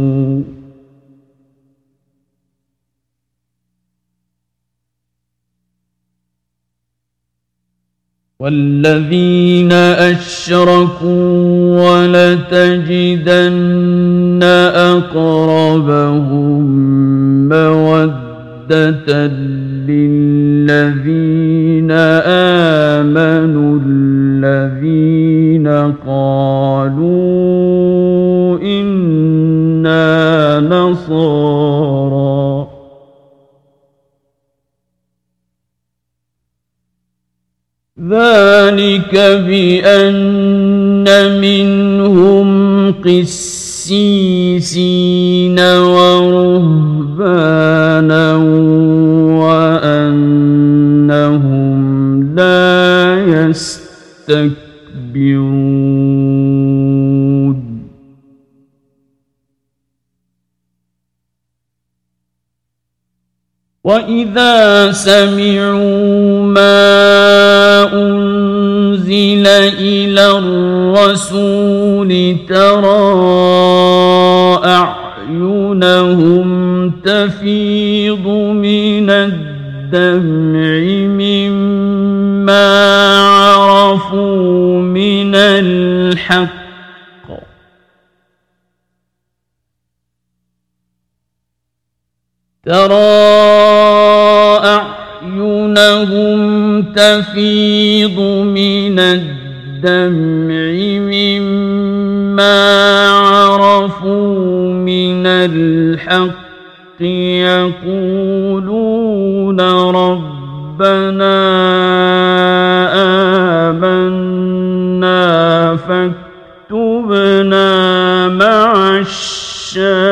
Speaker 3: والذين أشركوا ولتجدن أقربهم مودة للذين ذلك بأن منهم قسيسين ورهبانا وأنهم لا يستكبرون. وإذا سمعوا ما أنزل إلى الرسول ترى أعينهم تفيض من الدمع مما عرفوا من الحق ترى تفيض من الدمع مما عرفوا من الحق يقولون ربنا آمنا فاكتبنا مع الشاهدين.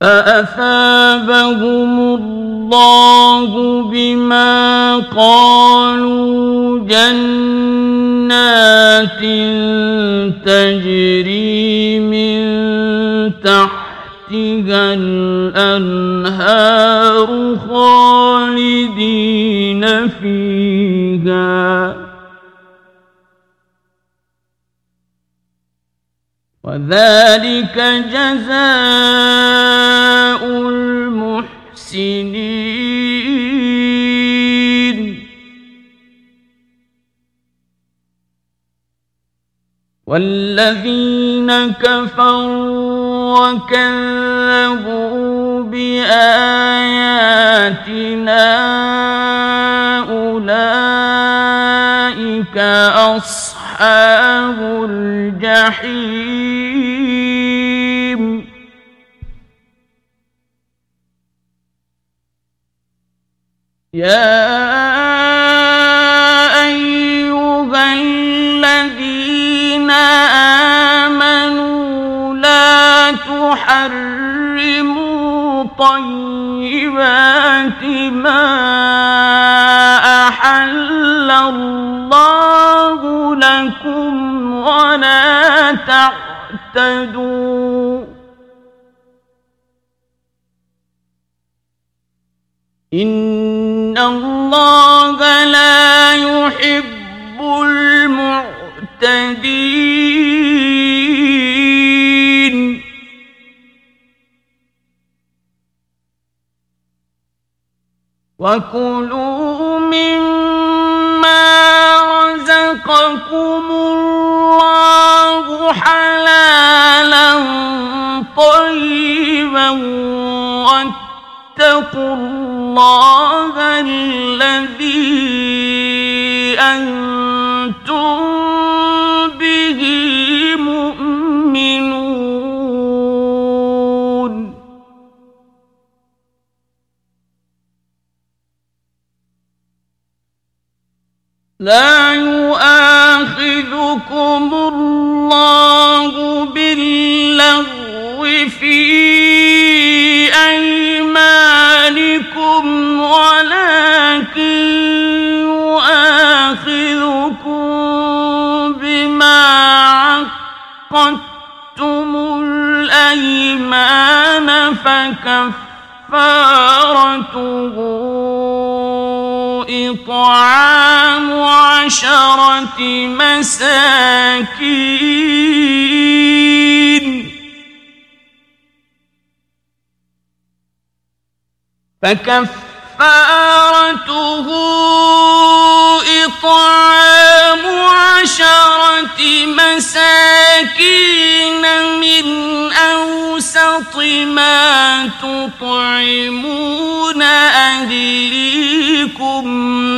Speaker 3: فأثابهم الله بما قالوا جنات تجري من تحتها الأنهار خالدين فيها. وذلك جزاء المحسنين. والذين كفروا وكذبوا بآياتنا أصحاب الجحيم. يا أيها الذين آمنوا لا تحرموا طيبات ما أحل الله لكم ولا تعتدوا. إن الله لا يحب المعتدين. وكلوا مما رزقكم الله حلالا طيبا واتقوا الله الذي أنتم به مؤمنون. لا يؤاخذكم الله باللغو في أيمانكم ولكن يؤاخذكم بما عقدتم الأيمان فكفارته إطعام عشرة مساكين. فكفارته إطعام عشرة مساكين من أوسط ما تطعمون أهليكم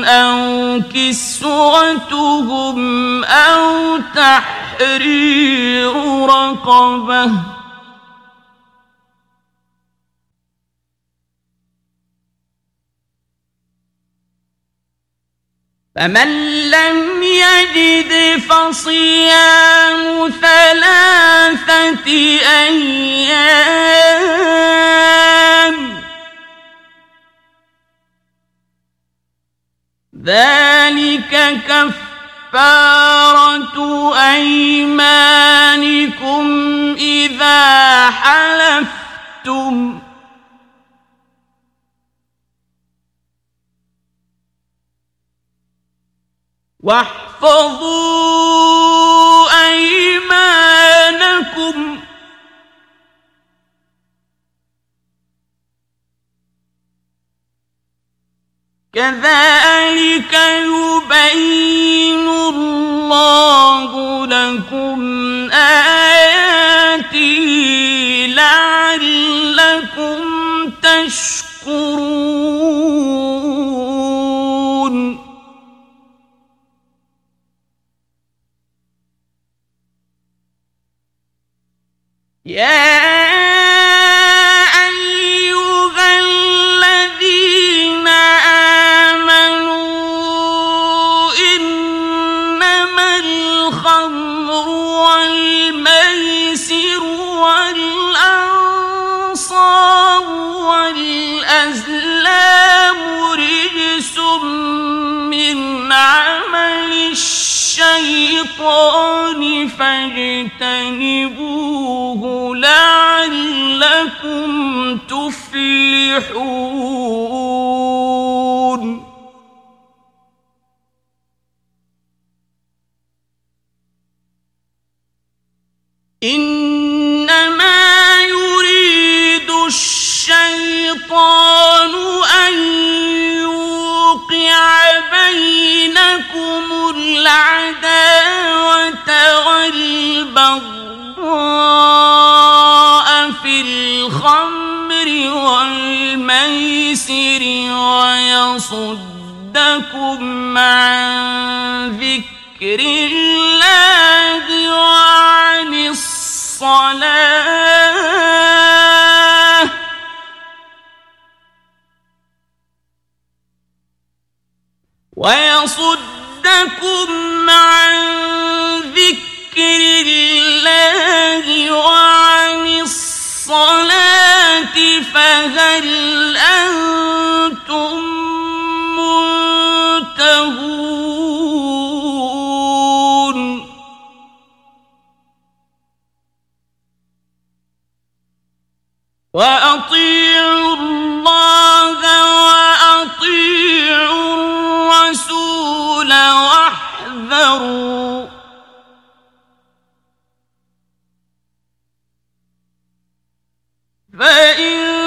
Speaker 3: أو كسوتهم أو تحرير رقبه فمن لم يجد فصيام ثلاثة أيام ذلك كفارة أيمانكم إذا حلفتم واحفظوا أيمانكم. كذلك يبين الله لكم آياته لعلكم تشكرون. يا لعلكم تفلحون. إنما يريد الشيطان أن يوقع بينكم العداوة والبغضاء. والميسر ويصدكم عن ذكر الله وعن الصلاة. ويصدكم عن ذكر الله وعن الصلاة. أنتم منتهون؟ وأطيعوا الله وأطيعوا الرسول واحذروا.
Speaker 1: فإن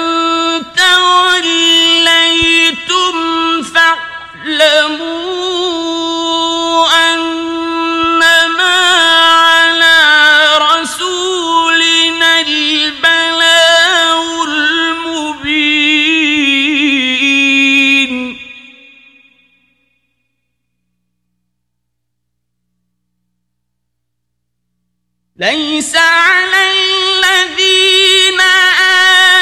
Speaker 1: ليس على الذين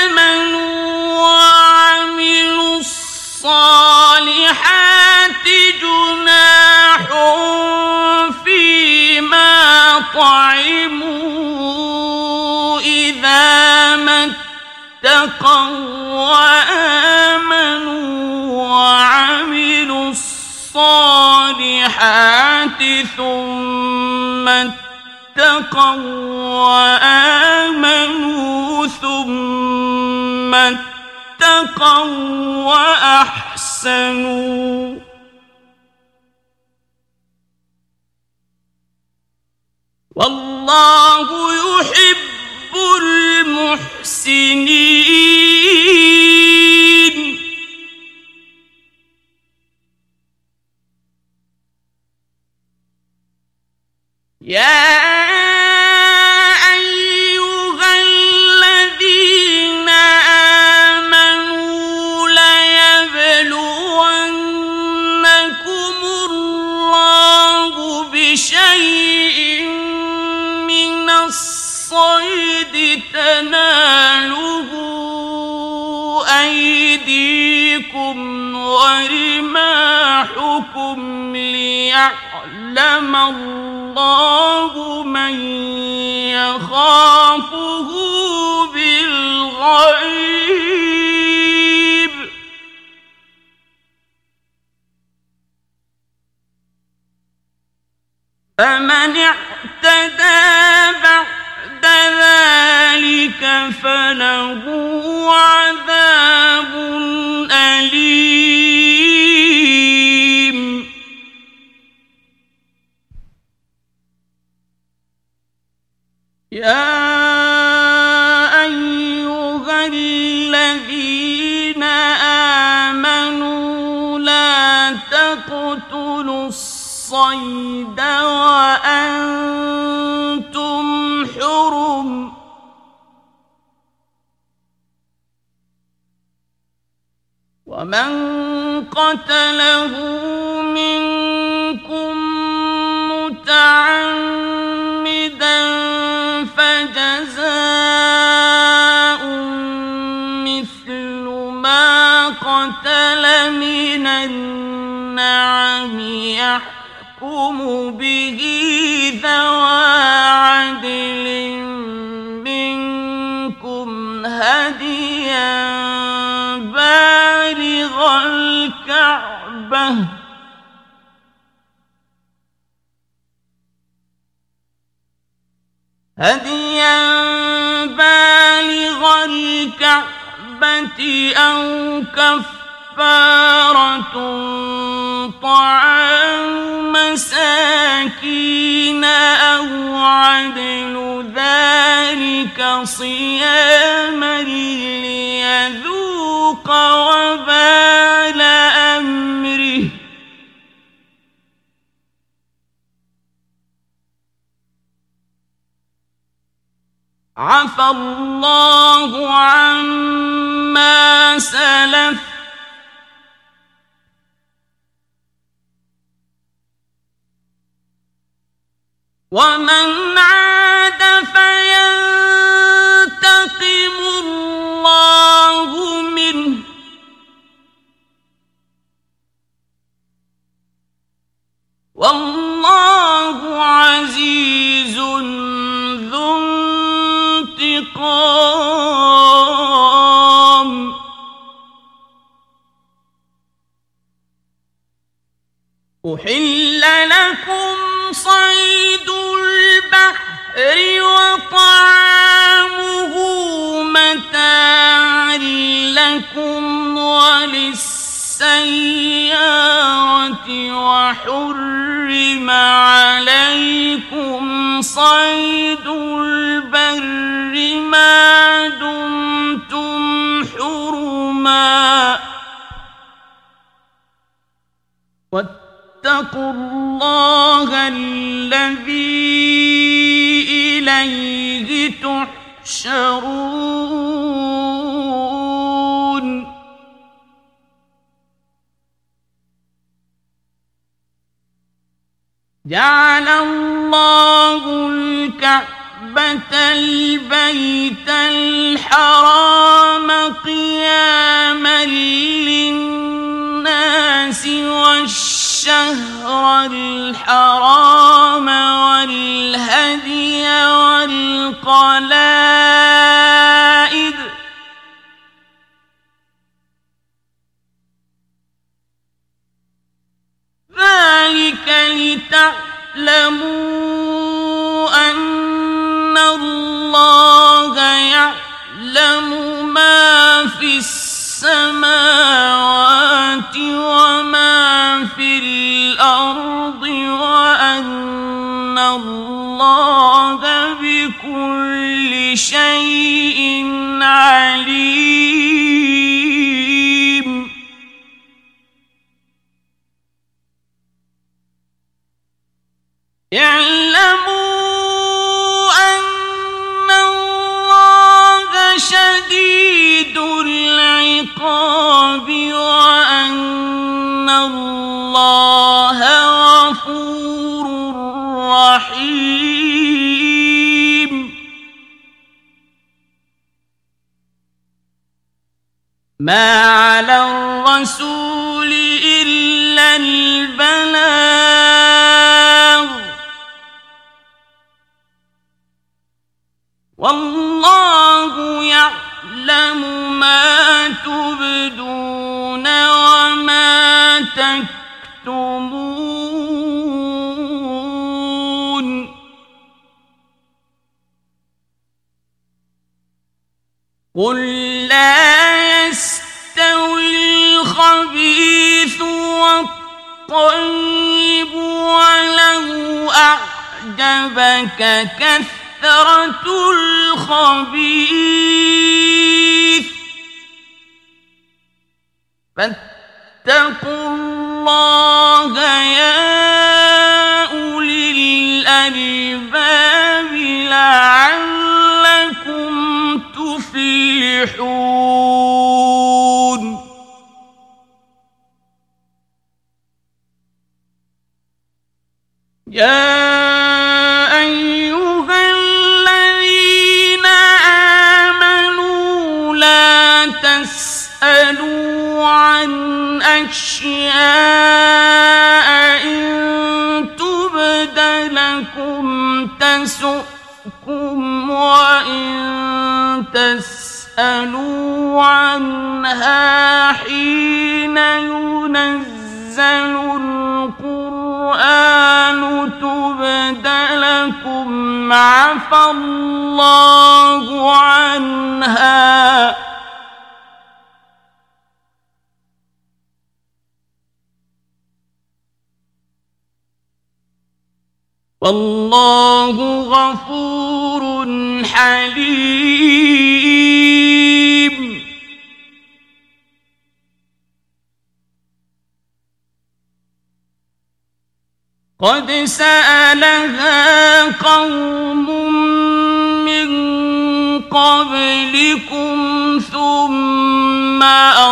Speaker 1: آمنوا وعملوا الصالحات جناح فيما طعموا إذا ما اتقوا وآمنوا وعملوا الصالحات ثم اتقوا وآمنوا ثم اتقوا وأحسنوا. والله يحب المحسنين. يا أيديكم ورماحكم ليعلم الله من يخافه بالغيب. فمن اعتدى بعد ذلك فله عذاب أليم. يا أيها الذين آمنوا لا تقتلوا الصيد وأنتم حرم ومن قتله منكم متعمدا يحكم به ذوى عدل منكم هديا بالغ الكعبة. هديا بالغ الكعبة أو كفارة طعام مساكين أو عدل ذلك صياما ليذوق وبال أمره. عفى الله عما سلف ومن عاد فينتقم الله منه. والله عزيز ذو انتقام. أحل لكم صيد البحر وطعامه متاعا لكم وللسيارة وحرم عليكم صيد البر ما دمتم حرما واتقوا الله الذي إليه تحشرون. جعل الله الكعبة البيت الحرام قياما للناس والشهر الحرام والهدي والقلائد. ذلك لتعلموا الله بكل شيء عليم. ما على الرسول إلا البلاغ والله يعلم ما تبدون وما تكتمون قل لا الخبيث والطيب ولو أعجبك كثرة الخبيث. فاتقوا الله يا أولي الألباب لعلكم تفلحون. يا أيها الذين آمنوا لا تسألوا عن أشياء إن تبد لكم تسؤكم وإن تسألوا عنها حين ينزل القرآن تبد لكم عفى الله عنها. والله غفور حليم. قد سألها قوم من قبلكم ثم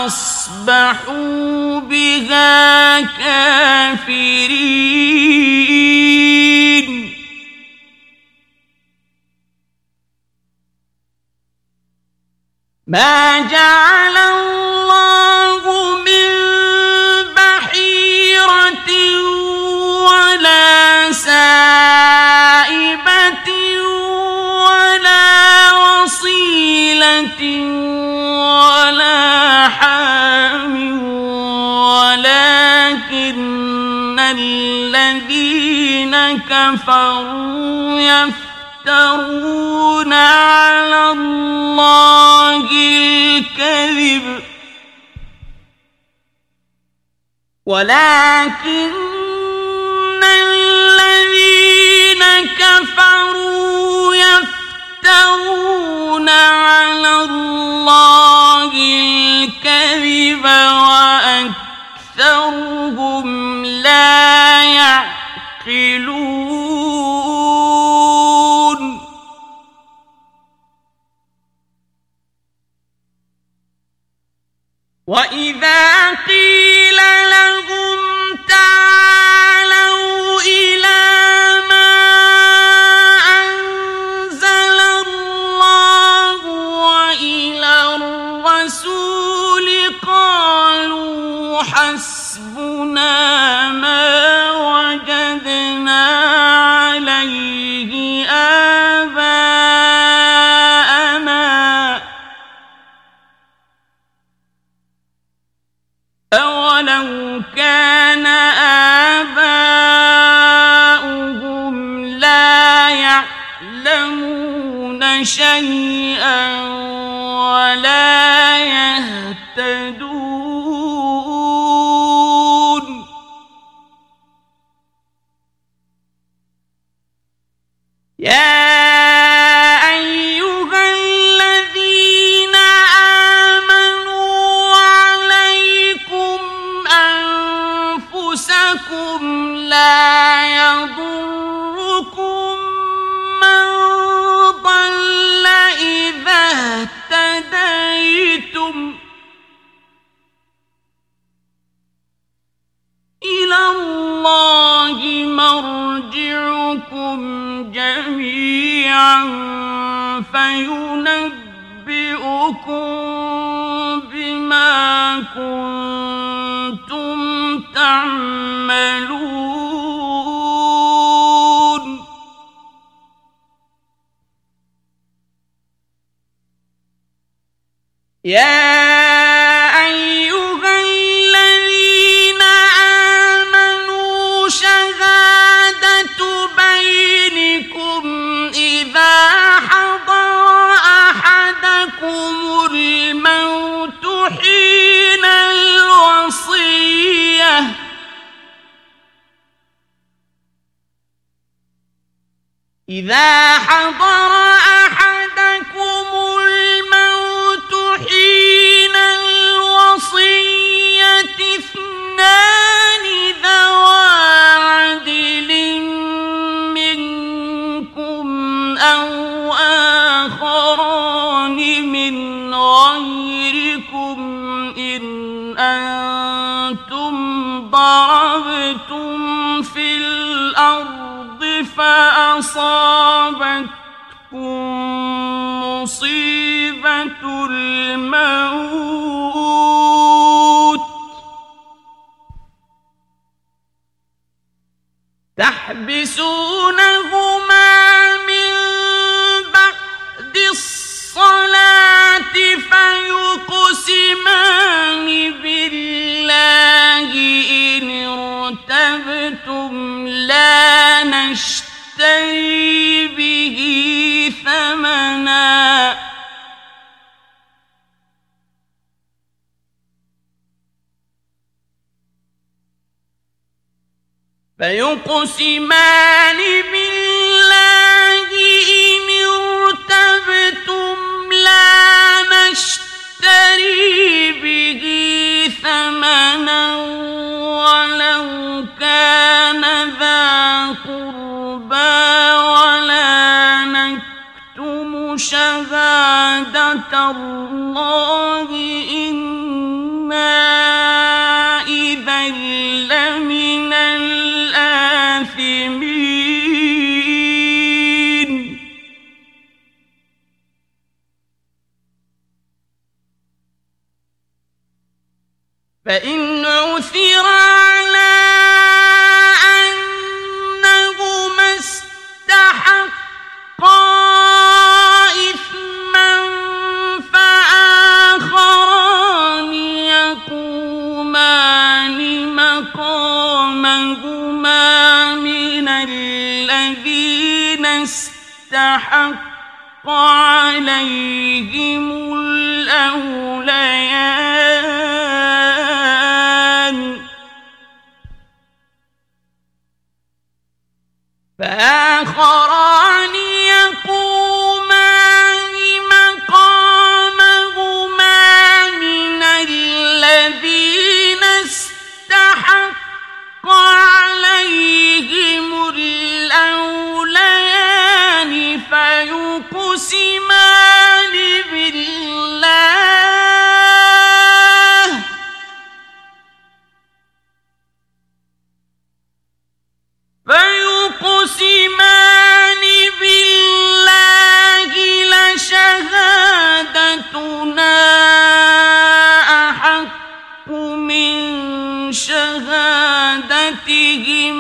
Speaker 1: أصبحوا بها كافرين. ما جعل الله ولا سائبة ولا وصيلة ولا حام ولكن الذين كفروا يفترون على الله الكذب. ولكن كفروا إذا استحق عليهم الأوليان. فآخران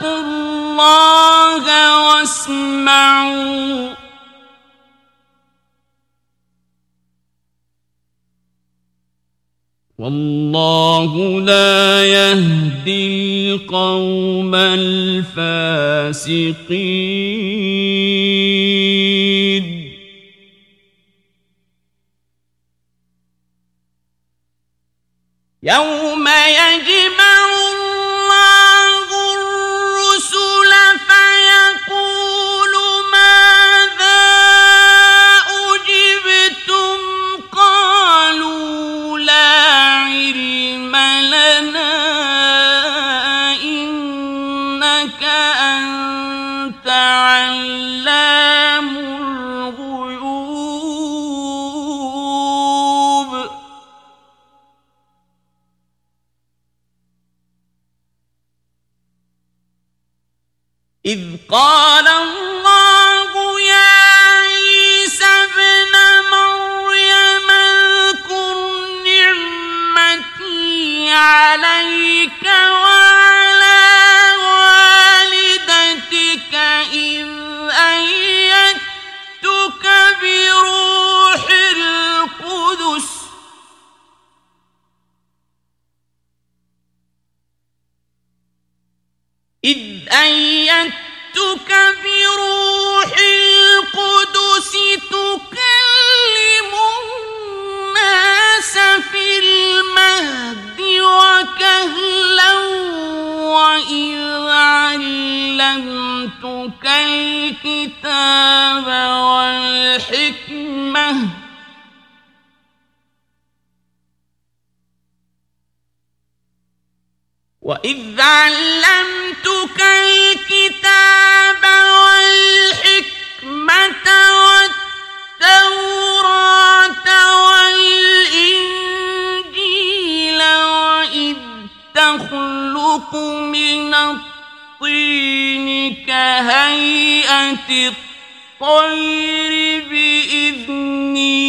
Speaker 1: واتقوا الله واسمعوا. والله لا يهدي القوم الفاسقين. يوم بروح القدس تكلم الناس في المهد وكهلا وإذ علمتك الكتاب والحكمة وإذ علمتك والحكمة والتوراة والإنجيل وإذ تخلق من الطين كهيئة الطير بإذني.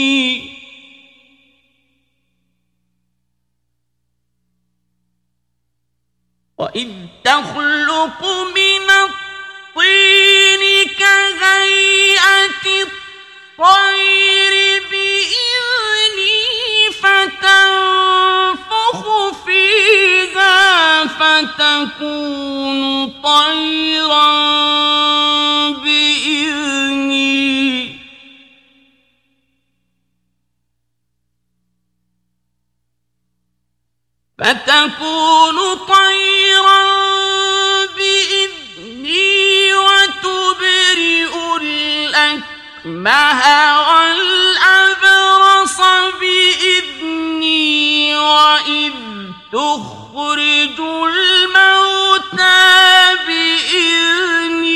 Speaker 1: وإذ تخلق من الطين كهيئة الطير بإذني فتنفخ فيها فتكون طيرا فتكون طيرا بإذني وتبرئ الأكمه والأبرص بإذني وإذ تخرج الموتى بإذني.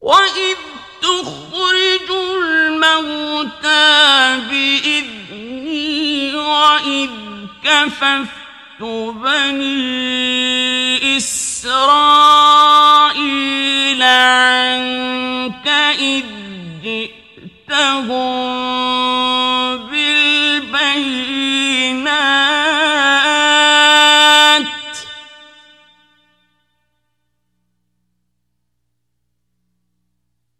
Speaker 1: وإذ تخرج الموتى بإذني وإذ كففت بني إسرائيل عنك إذ جئتهم بالبينات.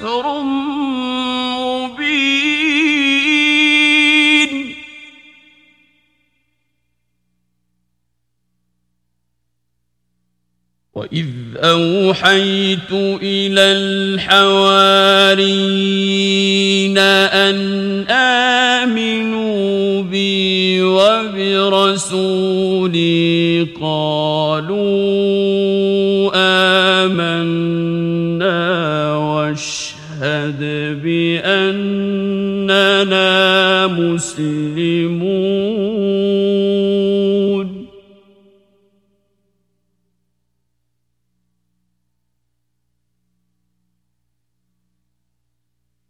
Speaker 1: مكر مبين وإذ أوحيت إلى الحواريين أن آمنوا بي وبرسولي قالوا واشهد بأننا مسلمون.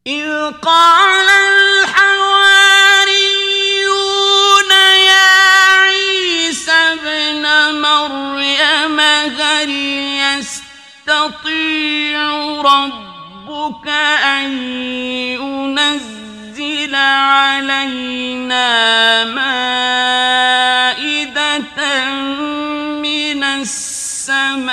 Speaker 1: إذ قال الحواريون يا عيسى ابن مريم هل يستطيع رب ربك أن ينزل علينا مائدة من السماء.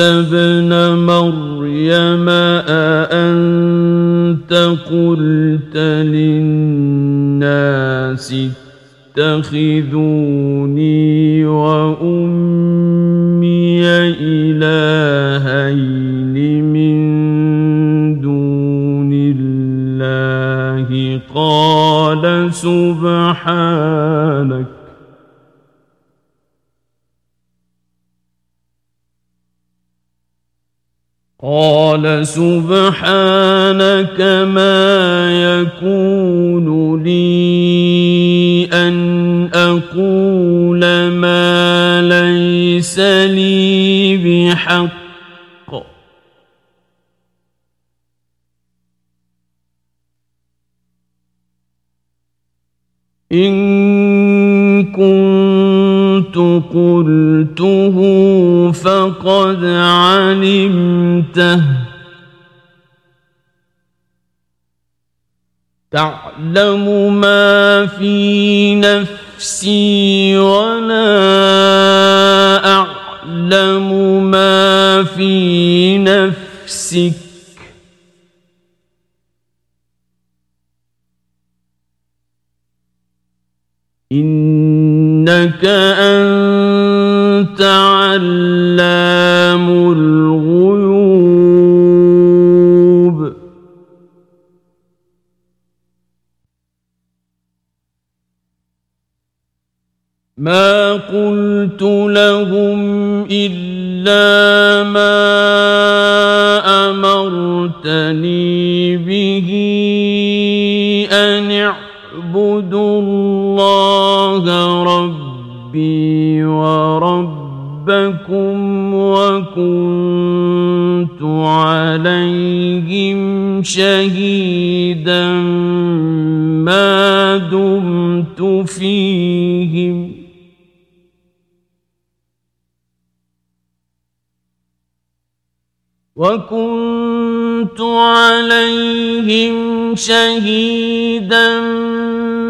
Speaker 1: ابن مريم أأنت قلت للناس اتخذون قال سبحانك ما يكون لي أن أقول ما ليس لي بحق. إن كنت قلته فقد علمته. تعلم ما في نفسي ولا أعلم ما في نفسك. إنك أنت شهيدا ما دمت فيهم. وكنت عليهم شهيدا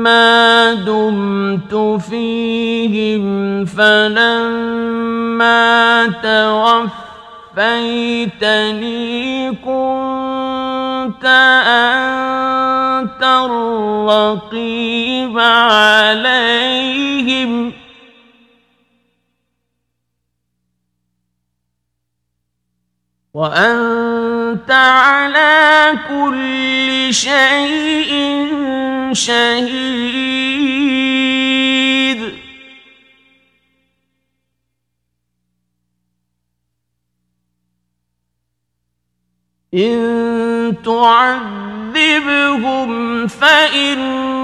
Speaker 1: ما دمت فيهم. فلما توفيتني أنت الرقيب عليهم. وأنت على كل شيء شهيد. إن تعذبهم فإنهم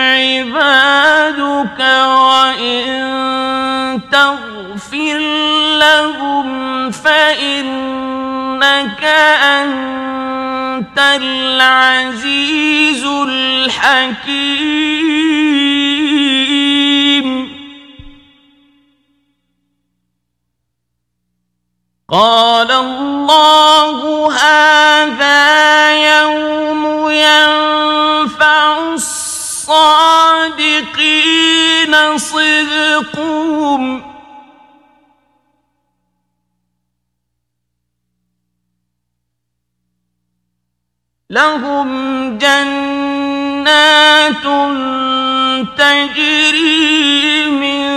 Speaker 1: عبادك وإن تغفر لهم فإنك أنت العزيز الحكيم. قال الله هذا يوم ينفع الصادقين صدقهم. لهم جنات تجري من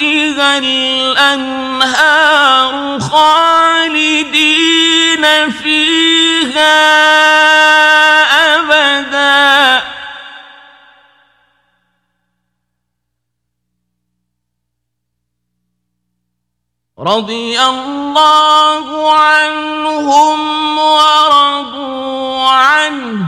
Speaker 1: تحتها الأنهار خالدين فيها أبدا. رضي الله عنهم ورضوا عنه.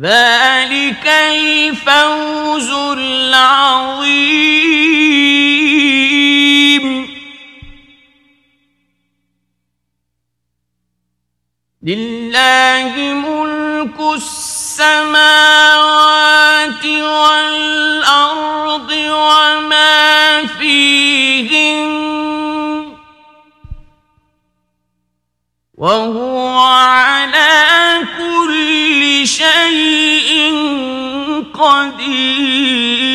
Speaker 1: ذلك الفوز العظيم. لله ملك السماوات والأرض وما فيهن وهو شيء قدير.